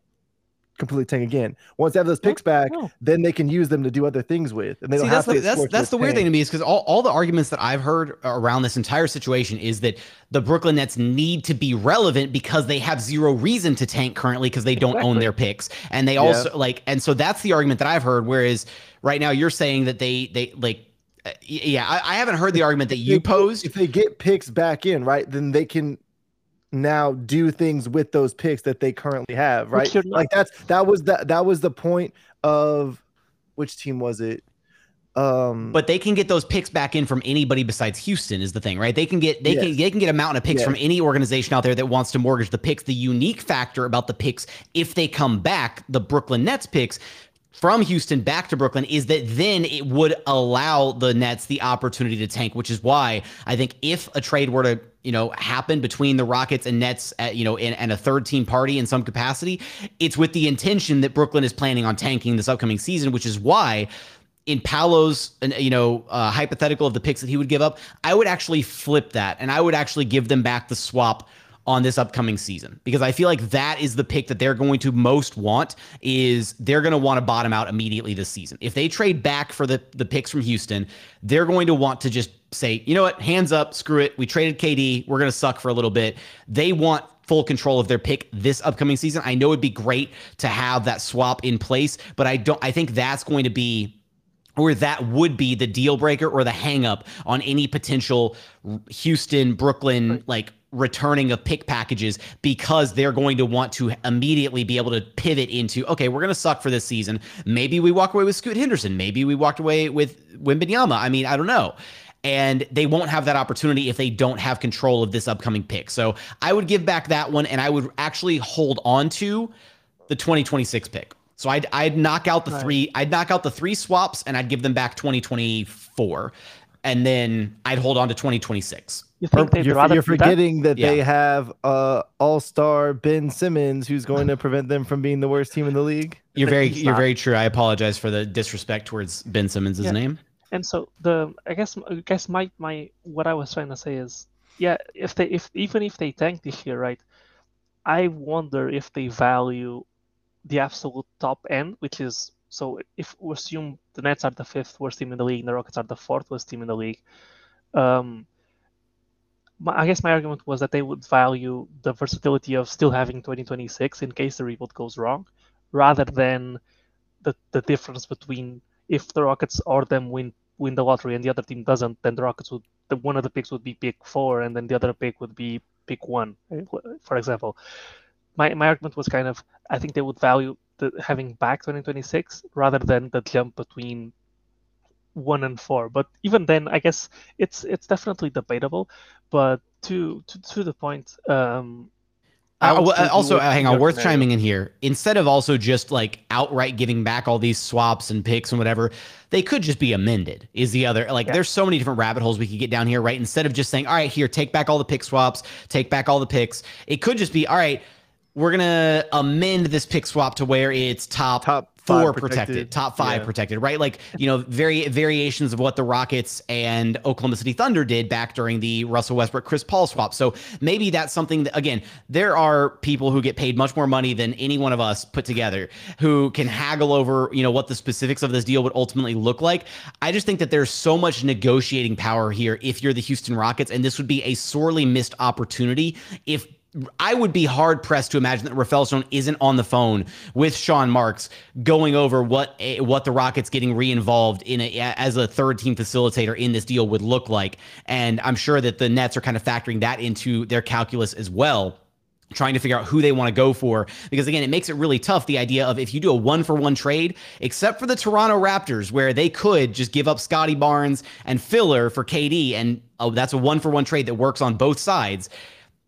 completely tank again. Once they have those picks back, no. then they can use them to do other things with, and they don't that's have the, to. that's that's this the weird thing to me is because all, all the arguments that I've heard around this entire situation is that the Brooklyn Nets need to be relevant because they have zero reason to tank currently because they don't own their picks and they also like and so that's the argument that I've heard. Whereas right now you're saying that they they like uh, yeah I, I haven't heard the argument that you If they- posed. If they get picks back in, right, then they can now do things with those picks that they currently have, right? Like that's that was that that was the point of which team was it? Um But they can get those picks back in from anybody besides Houston is the thing, right? They can get they can they can get a mountain of picks Yes. from any organization out there that wants to mortgage the picks. The unique factor about the picks, if they come back, the Brooklyn Nets picks from Houston back to Brooklyn is that then it would allow the Nets the opportunity to tank, which is why I think if a trade were to you know happen between the Rockets and Nets, at, you know, and, and a third team party in some capacity, it's with the intention that Brooklyn is planning on tanking this upcoming season, which is why in Paulo's, you know, uh, hypothetical of the picks that he would give up, I would actually flip that, and I would actually give them back the swap on this upcoming season because I feel like that is the pick that they're going to most want is they're going to want to bottom out immediately this season. If they trade back for the the picks from Houston, they're going to want to just say, "You know what? Hands up, screw it. We traded KD. We're going to suck for a little bit." They want full control of their pick this upcoming season. I know it'd be great to have that swap in place, but I don't I think that's going to be or that would be the deal breaker or the hangup on any potential Houston, Brooklyn, like returning of pick packages because they're going to want to immediately be able to pivot into okay, we're going to suck for this season. Maybe we walk away with Scoot Henderson. Maybe we walked away with Wembanyama. I mean, I don't know. And they won't have that opportunity if they don't have control of this upcoming pick. So I would give back that one, and I would actually hold on to the 2026 pick. So I'd I'd knock out the right. three I'd knock out the three swaps and I'd give them back 2024 and then I'd hold on to 2026. You think they'd you're, you're forgetting that, that yeah. they have uh all-star Ben Simmons who's going to prevent them from being the worst team in the league. You're very you're not. very true. I apologize for the disrespect towards Ben Simmons' yeah. name. And so the I guess I guess my my what I was trying to say is yeah, if they if even if they tank this year, right? I wonder if they value the absolute top end, which is so if we assume the Nets are the fifth worst team in the league and the Rockets are the fourth worst team in the league, um, my, I guess my argument was that they would value the versatility of still having 2026 in case the rebuild goes wrong, rather than the the difference between if the Rockets or them win win the lottery and the other team doesn't, then the Rockets would the one of the picks would be pick four and then the other pick would be pick one, for example. My, my argument was kind of I think they would value the, having back 2026 rather than the jump between one and four. But even then, I guess it's it's definitely debatable. But to to, to the point, um, uh, well, also, uh, hang on, worth scenario. chiming in here. Instead of also just like outright giving back all these swaps and picks and whatever, they could just be amended. Is the other like? Yeah. There's so many different rabbit holes we could get down here, right? Instead of just saying, all right, here, take back all the pick swaps, take back all the picks. It could just be, all right, we're gonna amend this pick swap to where it's top top four protected, protected, top five yeah. protected, right? Like you know, very variations of what the Rockets and Oklahoma City Thunder did back during the Russell Westbrook Chris Paul swap. So maybe that's something that again, there are people who get paid much more money than any one of us put together who can haggle over you know what the specifics of this deal would ultimately look like. I just think that there's so much negotiating power here if you're the Houston Rockets, and this would be a sorely missed opportunity if I would be hard pressed to imagine that Rafael Stone isn't on the phone with Sean Marks going over what eh, what the Rockets getting re-involved in a, as a third team facilitator in this deal would look like. And I'm sure that the Nets are kind of factoring that into their calculus as well trying to figure out who they want to go for because again it makes it really tough the idea of if you do a one for one trade except for the Toronto Raptors where they could just give up Scottie Barnes and filler for KD and oh that's a one for one trade that works on both sides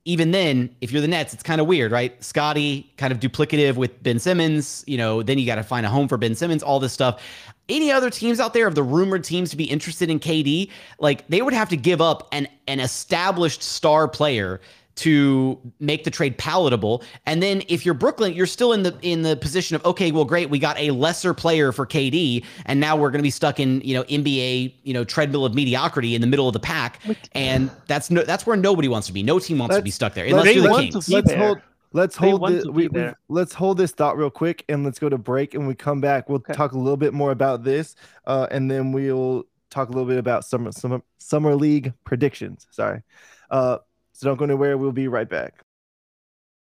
even then, if you're the Nets, it's kind of weird, right? Scottie kind of duplicative with Ben Simmons. You know, then you got to find a home for Ben Simmons, all this stuff. Any other teams out there of the rumored teams to be interested in KD, like they would have to give up an an established star player to make the trade palatable. And then if you're Brooklyn, you're still in the in the position of okay, well, great, we got a lesser player for KD, and now we're going to be stuck in you know NBA you know treadmill of mediocrity in the middle of the pack, and that's no that's where nobody wants to be. No team wants let's, to be stuck there unless you're the Kings. Let's hold. Let's hold this. We, we, let's hold this thought real quick, and let's go to break. And we come back, we'll okay. talk a little bit more about this, uh, and then we'll talk a little bit about summer summer summer league predictions. Sorry. Uh, so don't go anywhere. We'll be right back.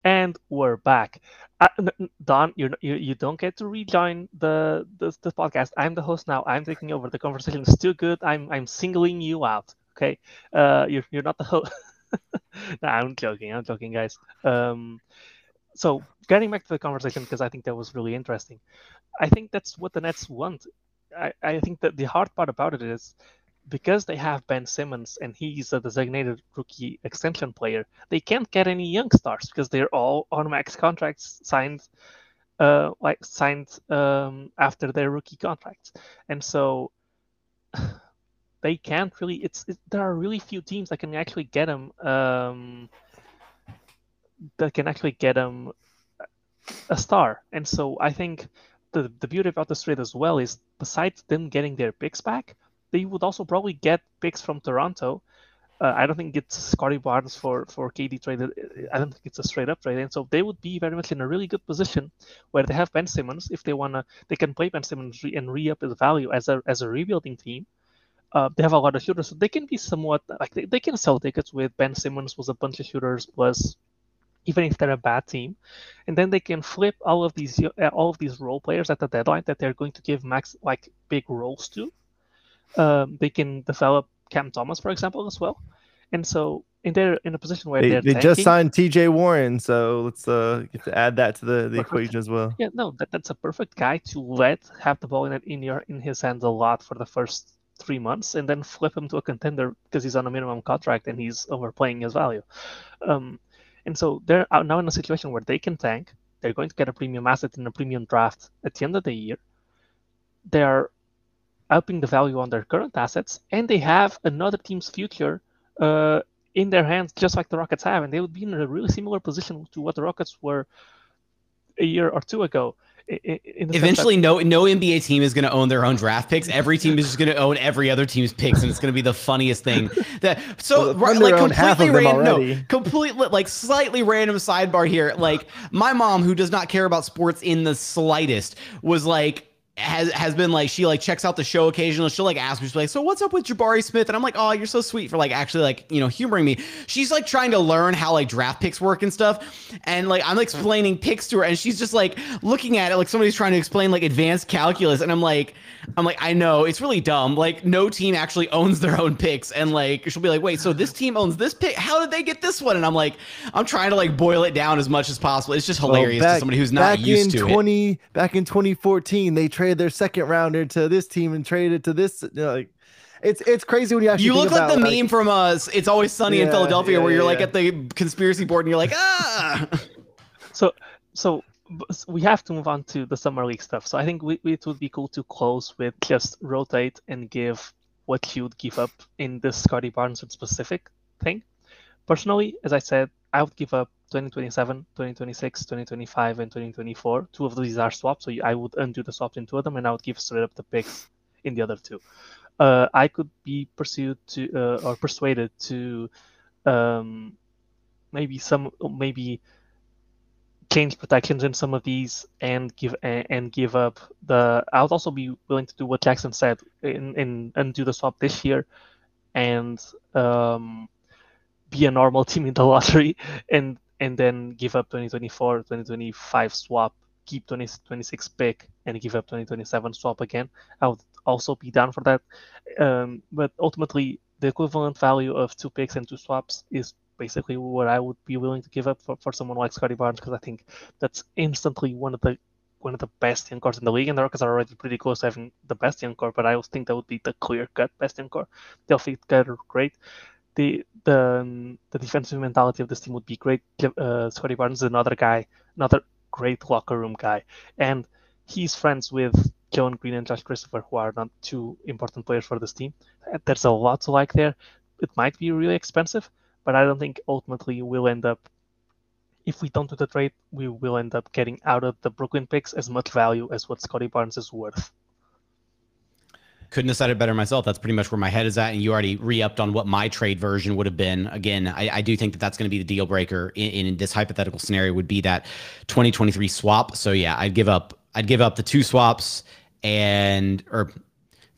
And we're back. Uh, Don, you you you don't get to rejoin the, the the podcast. I'm the host now. I'm taking over. The conversation is too good. I'm I'm singling you out. Okay, uh, you're you're not the host. I'm joking. I'm joking, guys. Um, so getting back to the conversation because I think that was really interesting. I think that's what the Nets want. I, I think that the hard part about it is because they have Ben Simmons and he's a designated rookie extension player, they can't get any young stars because they're all on max contracts signed, uh, like signed um, after their rookie contracts, and so they can't really. It's it, there are really few teams that can actually get them. Um, that can actually get them a star, and so I think the, the beauty about this trade as well is besides them getting their picks back, they would also probably get picks from Toronto. Uh, I don't think it's Scottie Barnes for for KD traded. I don't think it's a straight up trade, and so they would be very much in a really good position where they have Ben Simmons. If they wanna, they can play Ben Simmons and re up his value as a as a rebuilding team. Uh, they have a lot of shooters, so they can be somewhat like they, they can sell tickets with Ben Simmons was a bunch of shooters plus even if they're a bad team, and then they can flip all of these uh, all of these role players at the deadline that they're going to give max like big roles to. Um, they can develop Cam Thomas, for example, as well, and so and they're in a position where They, they're they just signed T.J. Warren, so let's uh add that to the, the Perfect. equation as well. Yeah, no, that, that's a perfect guy to let have the ball in in your in his hands a lot for the first three months, and then flip him to a contender because he's on a minimum contract and he's overplaying his value. Um, and so they're now in a situation where they can tank. They're going to get a premium asset in a premium draft at the end of the year. They are upping the value on their current assets, and they have another team's future uh, in their hands, just like the Rockets have, and they would be in a really similar position to what the Rockets were a year or two ago. i- i- in the sense that- Eventually, no no NBA team is going to own their own draft picks. Every team is just going to own every other team's picks, and it's going to be the funniest thing. That so Well, the right, Thunder like own half of completely random. No, completely like slightly random sidebar here. Like my mom, who does not care about sports in the slightest, was like. Has has been like she like checks out the show occasionally. She'll like ask me, she's like, "So what's up with Jabari Smith?" And I'm like, "Oh, you're so sweet for like actually like you know humoring me." She's like trying to learn how like draft picks work and stuff, and like I'm explaining picks to her, and she's just like looking at it like somebody's trying to explain like advanced calculus, and I'm like, I'm like, I know it's really dumb. Like no team actually owns their own picks, and like she'll be like, "Wait, so this team owns this pick? How did they get this one?" And I'm like, I'm trying to like boil it down as much as possible. It's just Well, hilarious to somebody who's not back used to it. 20 back in 2014 they traded their second rounder to this team and traded it to this you know, like it's it's crazy when you actually You think look like about, the meme from us. It's always sunny in Philadelphia, yeah, where you're yeah, like at the conspiracy board and you're like, ah. so so we have to move on to the summer league stuff. So I think we, it would be cool to close with just rotate and give what you'd give up in this Scottie Barnes specific thing. Personally, as I said, I would give up 2027, 2026, 2025, and 2024. Two of these are swapped, so I would undo the swaps in two of them, and I would give straight up the picks in the other two. Uh, I could be pursued to uh, or persuaded to um, maybe some maybe change protections in some of these and give and, and give up the I would also be willing to do what Jackson said in, in undo the swap this year and um, be a normal team in the lottery and and then give up 2024 2025 swap keep 2026 pick and give up 2027 swap again I would also be down for that um, but ultimately the equivalent value of two picks and two swaps is basically what I would be willing to give up for, for someone like Scottie Barnes because I think that's instantly one of the one of the best young cores in the league, and the Rockets are already pretty close to having the best young core. But I always think that would be the clear cut best young core. They'll fit together great. The the the defensive mentality of this team would be great. Uh, Scottie Barnes is another guy, another great locker room guy, and he's friends with Jalen Green and Josh Christopher, who are not two important players for this team. Uh, There's a lot to like there. It might be really expensive, but I don't think ultimately we'll end up. If we don't do the trade, we will end up getting out of the Brooklyn picks as much value as what Scottie Barnes is worth. Couldn't have said it better myself. That's pretty much where my head is at. And you already re-upped on what my trade version would have been. Again, I, I do think that that's going to be the deal breaker in, in this hypothetical scenario would be that 2023 swap. So yeah, I'd give up. I'd give up the two swaps and or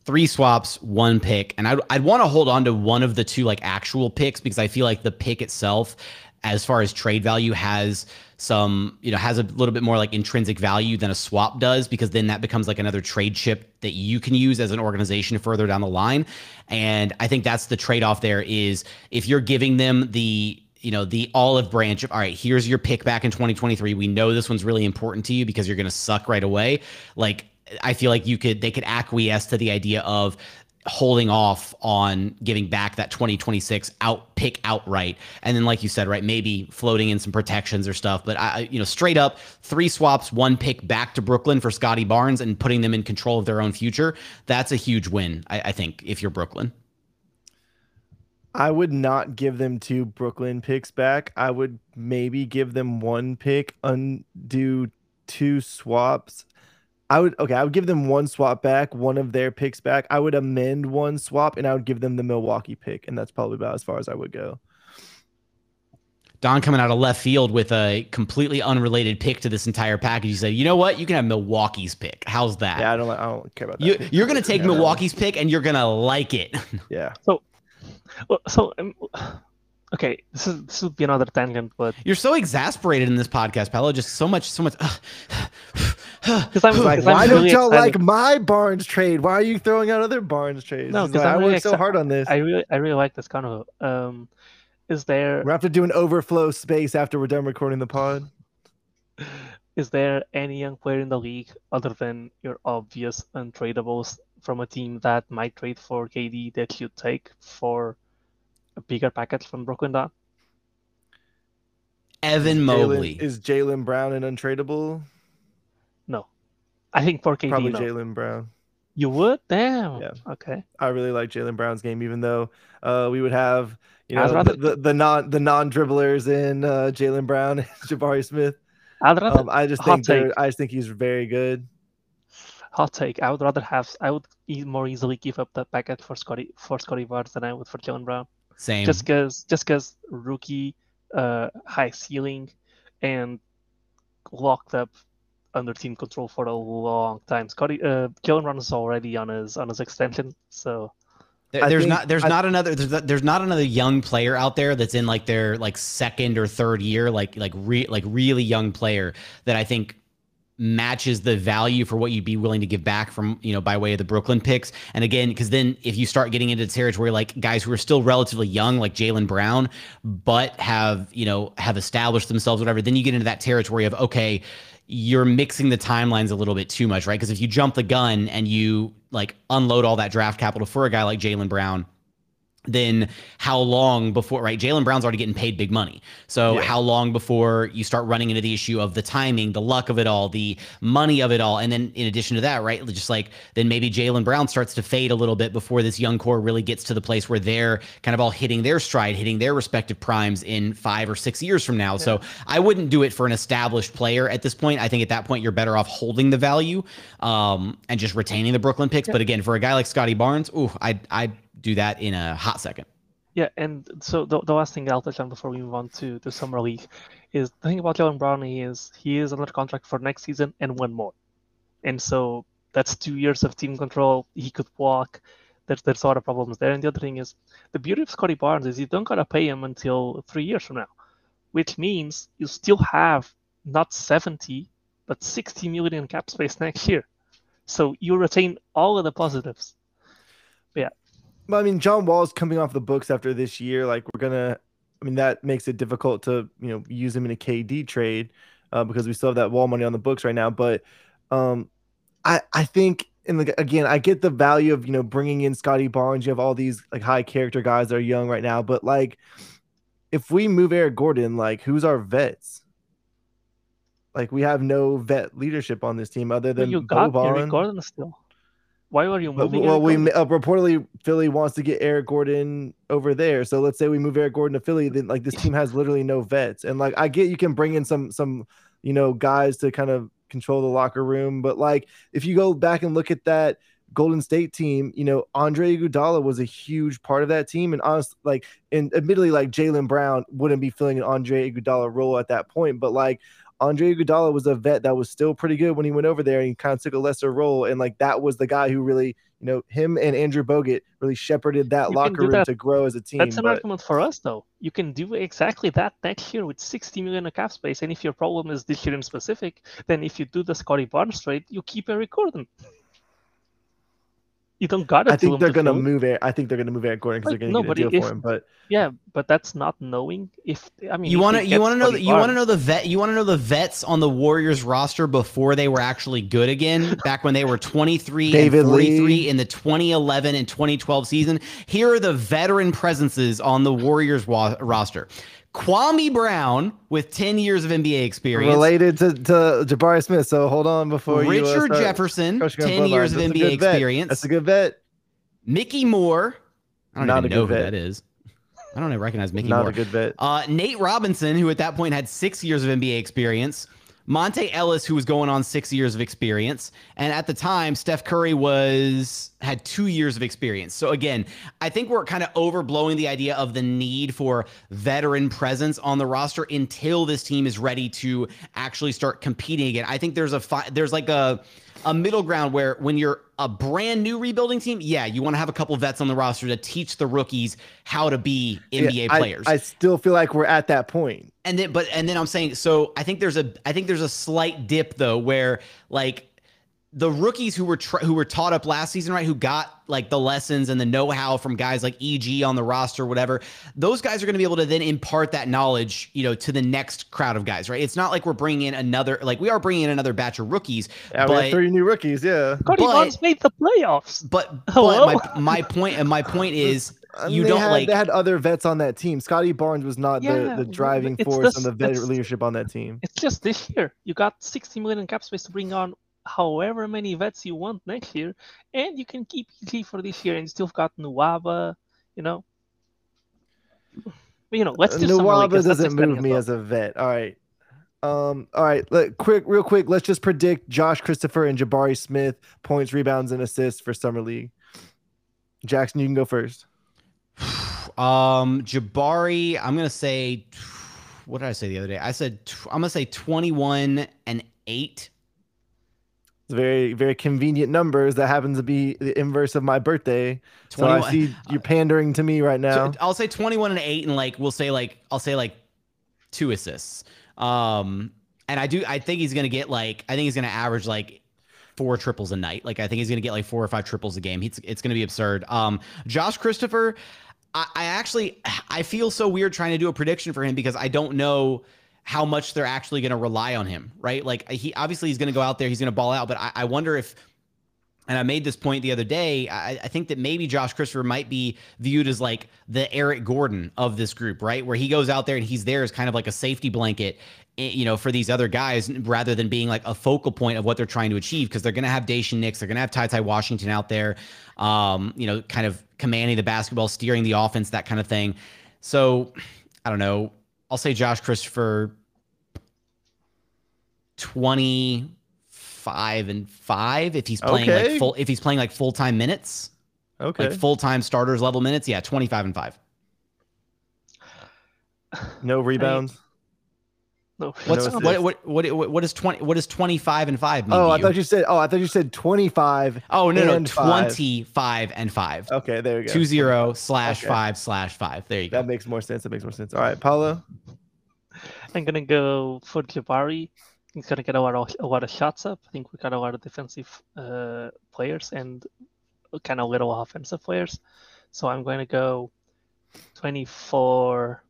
three swaps, one pick, and I'd I'd want to hold on to one of the two like actual picks because I feel like the pick itself, as far as trade value, has some you know has a little bit more like intrinsic value than a swap does because then that becomes like another trade chip that you can use as an organization further down the line. And i think that's the trade-off there is if you're giving them the you know the olive branch of all right here's your pick back in 2023 we know this one's really important to you because you're going to suck right away like i feel like you could they could acquiesce to the idea of holding off on giving back that 2026 out pick outright. And then like you said right maybe floating in some protections or stuff. But i you know straight up three swaps one pick back to brooklyn for scottie barnes and putting them in control of their own future that's a huge win i, I think if you're brooklyn. I would not give them two Brooklyn picks back. I would maybe give them one pick, undo two swaps, I would okay. I would give them one swap back, one of their picks back. I would amend one swap, and I would give them the Milwaukee pick, and that's probably about as far as I would go. Don coming out of left field with a completely unrelated pick to this entire package. He said, "You know what? You can have Milwaukee's pick. How's that? Yeah, I don't. I don't care about that. you, pick. you're gonna take Yeah. Milwaukee's pick and you're gonna like it. Yeah, Well, so um, okay, this is this would be another tangent, but You're so exasperated in this podcast, Paulo. Just so much, so much. because I'm like, 'cause why I'm don't really y'all excited. like my Barnes trade? Why are you throwing out other Barnes trades? No, He's 'cause like, I'm really worked so hard on this. I really I really like this kind of um is there We're gonna have to do an overflow space after we're done recording the pod. is there any young player in the league other than your obvious untradables from a team that might trade for KD that you'd take for a bigger package from Brooklyn Don? Evan Jalen- Mobley. is Jaylen Brown an untradeable? No. I think for KD Probably no. Jaylen Brown. You would? Damn. Yeah. Okay. I really like Jaylen Brown's game, even though uh, we would have you know rather- the, the, the non the non dribblers in uh, Jaylen Brown and Jabari Smith. I'd rather Um, I just think. I just think he's very good. hot take. I would rather have I would more easily give up that package for Scottie for Scottie Barnes than I would for Jaylen Brown. Same. Just because just because rookie, uh, high ceiling, and locked up under team control for a long time. Scottie uh, Jaylen Brown is already on his on his extension, so There- there's think- not there's I- not another there's, there's not another young player out there that's in like their like second or third year like like re, like really young player that I think matches the value for what you'd be willing to give back from you know by way of the Brooklyn picks and again because then if you start getting into territory like guys who are still relatively young like Jaylen Brown but have you know have established themselves whatever then you get into that territory of okay you're mixing the timelines a little bit too much, right? Because if you jump the gun and you like unload all that draft capital for a guy like Jaylen Brown, then how long before right? Jaylen brown's already getting paid big money. So Yeah. how long before you start running into the issue of the timing the luck of it all the money of it all? And then in addition to that right just like then maybe jaylen brown starts to fade a little bit before this young core really gets to the place where they're kind of all hitting their stride hitting their respective primes in five or six years from now. So i wouldn't do it for an established player at this point. I think at that point you're better off holding the value um, and just retaining the brooklyn picks. But again for a guy like scottie barnes ooh i i do that in a hot second. Yeah, and so the, the last thing I'll touch on before we move on to the summer league is the thing about Jaylen Brown is he is under contract for next season and one more, and so that's two years of team control. He could walk. There's there's a lot of problems there. And the other thing is the beauty of Scottie Barnes is you don't gotta pay him until three years from now, which means you still have not 70 but 60 million cap space next year. So you retain all of the positives. Well, I mean, John Wall's coming off the books after this year. Like, we're gonna. I mean, that makes it difficult to you know use him in a KD trade uh, because we still have that Wall money on the books right now. But um, I I think and like again, I get the value of you know bringing in Scottie Barnes. You have all these like high character guys that are young right now, but like if we move Eric Gordon, like who's our vets? Like we have no vet leadership on this team other But than you got Boban. Eric Gordon still. Why are you moving? well, we uh, reportedly Philly wants to get Eric Gordon over there. So let's say we move Eric Gordon to Philly, then like this team has literally no vets. And like I get you can bring in some some you know guys to kind of control the locker room, but like if you go back and look at that Golden State team, you know Andre Iguodala was a huge part of that team, and honestly, like and admittedly, like Jaylen Brown wouldn't be filling an Andre Iguodala role at that point, but like. Andre Iguodala was a vet that was still pretty good when he went over there and he kind of took a lesser role. And like that was the guy who really, you know, him and Andrew Bogut really shepherded that You locker room that. to grow as a team. That's an but- argument for us, though. You can do exactly that next year with 60 million of cap space. And if your problem is this year in specific, then if you do the Scottie Barnes trade, you keep Eric Gordon. You don't got to. I think they're going gonna move it. I think they're gonna move Eric Gordon because Like, they're gonna but get a deal if- for him. But Yeah, but that's not knowing if I mean You want to he you want to know Scottie that you want to know the vet you want to know the vets on the Warriors roster before they were actually good again back when they were 23 David and 43 Lee. in the 2011 and 2012 season. Here are the veteran presences on the Warriors wa- roster. Kwame Brown with 10 years of NBA experience. related to, to Jabari Smith. So hold on before you. uh, Richard start Jefferson, 10 years of NBA experience. That's a good bet. Mikki Moore. I don't Not even a know good who vet. that is. I don't even recognize Mikki Not Moore. a good bet. Uh, Nate Robinson, who at that point had six years of NBA experience. Monta Ellis, who was going on six years of experience, and at the time, Steph Curry was had two years of experience. So again, I think we're kind of overblowing the idea of the need for veteran presence on the roster until this team is ready to actually start competing again. I think there's a fi- there's like a a middle ground where when you're a brand new rebuilding team, yeah, you want to have a couple vets on the roster to teach the rookies how to be NBA Yeah, I- players. I, still feel like we're at that point. And then, but and then I'm saying, so I think there's a, I think there's a slight dip though, where like the rookies who were tra- who were taught up last season, right, who got like the lessons and the know-how from guys like EG on the roster, whatever. Those guys are going to be able to then impart that knowledge, you know, to the next crowd of guys, right? It's not like we're bringing in another, like we are bringing in another batch of rookies, Yeah, we but have three new rookies. Yeah. Cody But- Barnes made the playoffs. but Hello? but my my point and my point is I mean, you they don't had, like They had other vets on that team. Scottie Barnes was not Yeah, the, the driving force just- and the vet leadership on that team. It's just this year. You got 60 million cap space to bring on however many vets you want next year, and you can keep easy for this year, and you still got Nuwaba, you know. But, you know, let's do summer league, Nuwaba 'cause that's doesn't move me well. as a vet. All right. Um, all right, let, quick, real quick. Let's just predict Josh Christopher and Jabari Smith points, rebounds, and assists for summer league. Jackson, you can go first. Um, Jabari, I'm gonna say, what did I say the other day? I said I'm gonna say 21 and eight. It's very, very convenient numbers. That happens to be the inverse of my birthday. So I see you're pandering to me right now. So I'll say 21 and eight, and like we'll say like I'll say like two assists. Um, and I do I think he's gonna get like I think he's gonna average like four triples a night. Like I think he's gonna get like four or five triples a game. He's it's gonna be absurd. Um, Josh Christopher, I, I actually I feel so weird trying to do a prediction for him because I don't know how much they're actually going to rely on him, right? Like he obviously he's going to go out there, he's going to ball out, but I, I wonder if and I made this point the other day. I, I think that maybe Josh Christopher might be viewed as like the Eric Gordon of this group, right? Where he goes out there and he's there as kind of like a safety blanket, eh, you know, for these other guys rather than being like a focal point of what they're trying to achieve because they're going to have Daishen Nix, they're going to have TyTy Washington out there, um, you know, kind of commanding the basketball, steering the offense, that kind of thing. So I don't know. I'll say Josh Christopher 25 and 5 if he's playing Okay. like full if he's playing like full-time minutes Okay. like full-time starters level minutes yeah 25 and 5 no rebounds. No, what's No what, what what what what is 20 what is 25 and 5 mean oh, I you? thought you said. Oh, I thought you said 25. oh no no and five. 25 and 5 Okay, there we go. Two zero slash Okay. 5 slash 5 there you go That makes more sense. That makes more sense. All right, Paulo. I'm gonna go for Jabari. He's gonna get a lot of a lot of shots up. I think we got a lot of defensive uh, players and kind of little offensive players. So I'm going to go 24,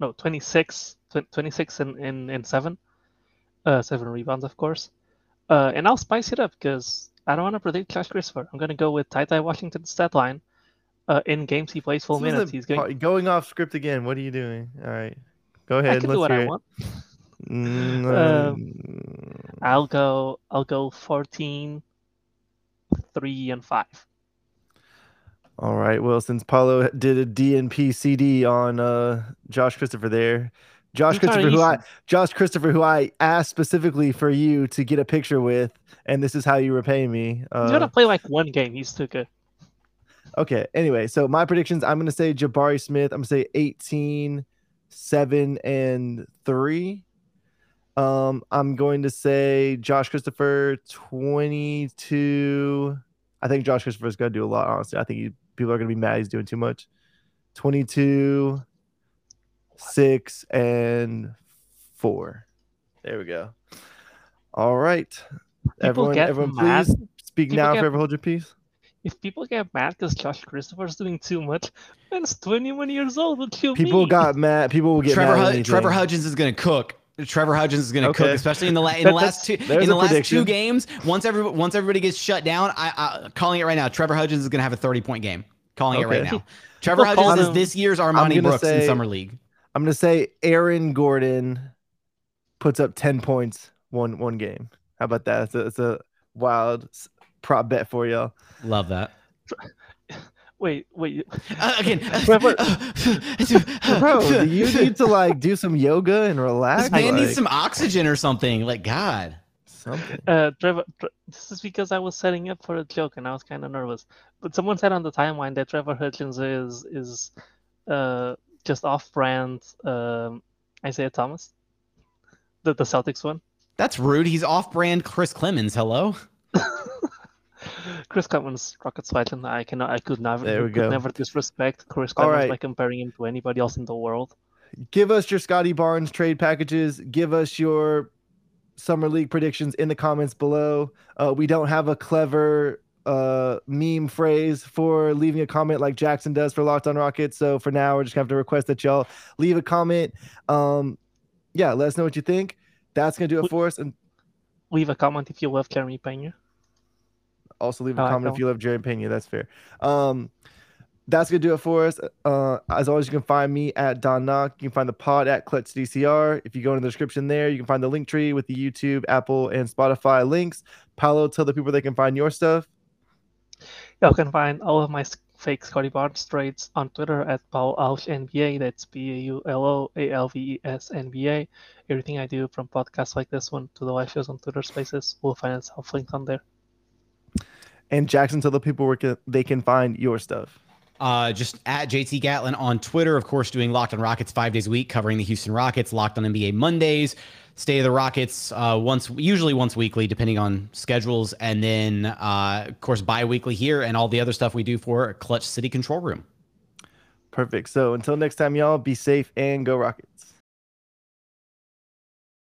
no 26, tw- 26 and and, and seven, uh, seven rebounds of course. Uh, and I'll spice it up because I don't want to predict Josh Christopher. I'm gonna go with TyTy Washington's stat line. Uh, in games he plays full This minutes. He's going. going off script again. What are you doing? All right, go ahead. I can Let's do what I it. want. Mm, Um, I'll go I'll go 14 3 and 5. All right. Well, since Paulo did a DNP CD on uh, Josh Christopher there, Josh Christopher, who I Josh Christopher, who I asked specifically for you to get a picture with, and this is how you repay me. He's Uh, gonna play like one game. He's too good. Okay. Anyway, so my predictions I'm going to say Jabari Smith. I'm going to say 18, 7, and 3. Um, I'm going to say Josh Christopher 22. I think Josh Christopher's going to do a lot, honestly. I think he, people are going to be mad he's doing too much. 22, 6, and 4. There we go. All right. everyone, get everyone, mad- please speak people now get- if you ever hold your peace. If people get mad because Josh Christopher's doing too much, man's 21 years old. What you People mean? got mad. People will get Trevor mad. at Hud- anything. Trevor Hudgins is going to cook. Trevor Hudgins is going to cook, especially in the la- in the last two in the last prediction. two games. Once every once everybody gets shut down, I, I calling it right now. Trevor Hudgins is going to have a thirty point game. Calling it right now. Trevor People Hudgins is this year's Armani gonna Brooks in summer league. I'm gonna say Aaron Gordon puts up 10 points one one game. How about that? It's a, it's a wild prop bet for y'all. Love that. Wait, wait. Uh, again, Bro, do you need to like do some yoga and relax? this man needs some oxygen or something. Like God. something. Uh, Trevor, this is because I was setting up for a joke and I was kind of nervous. But someone said on the timeline that Trevor Hudgins is is uh just off-brand um, Isaiah Thomas, the the Celtics one. That's rude. He's off-brand Chris Clemons. Hello. Chris Clemons, Rockets legend. I cannot, I could never, There we go. never disrespect Chris Clemons right. by comparing him to anybody else in the world. Give us your Scottie Barnes trade packages. Give us your summer league predictions in the comments below. Uh, we don't have a clever uh, meme phrase for leaving a comment like Jackson does for Locked On Rockets. So for now, we're just gonna have to request that y'all leave a comment. Um, yeah, let us know what you think. That's gonna do it for us. And Leave a comment if you love Jeremy Pena. Also, leave a like comment if you love Jeremy Pena. That's fair. Um, that's gonna do it for us. Uh, as always, you can find me at Don Knock. You can find the pod at Clutch DCR. If you go in the description there, you can find the link tree with the YouTube, Apple, and Spotify links. Paulo, tell the people they can find your stuff. You can find all of my fake Scottie Barnes trades on Twitter at Paulo Alves NBA. That's P A U L O A L V E S N B A. Everything I do from podcasts like this one to the live shows on Twitter Spaces will find itself linked on there. And Jackson, tell the people where they can find your stuff. Uh, just at JT Gatlin on Twitter, of course, doing Locked on Rockets five days a week, covering the Houston Rockets, Locked on NBA Mondays, State of the Rockets uh, once, usually once weekly, depending on schedules, and then uh, of course bi-weekly here, and all the other stuff we do for Clutch City Control Room. Perfect. So until next time, y'all, be safe and go Rockets.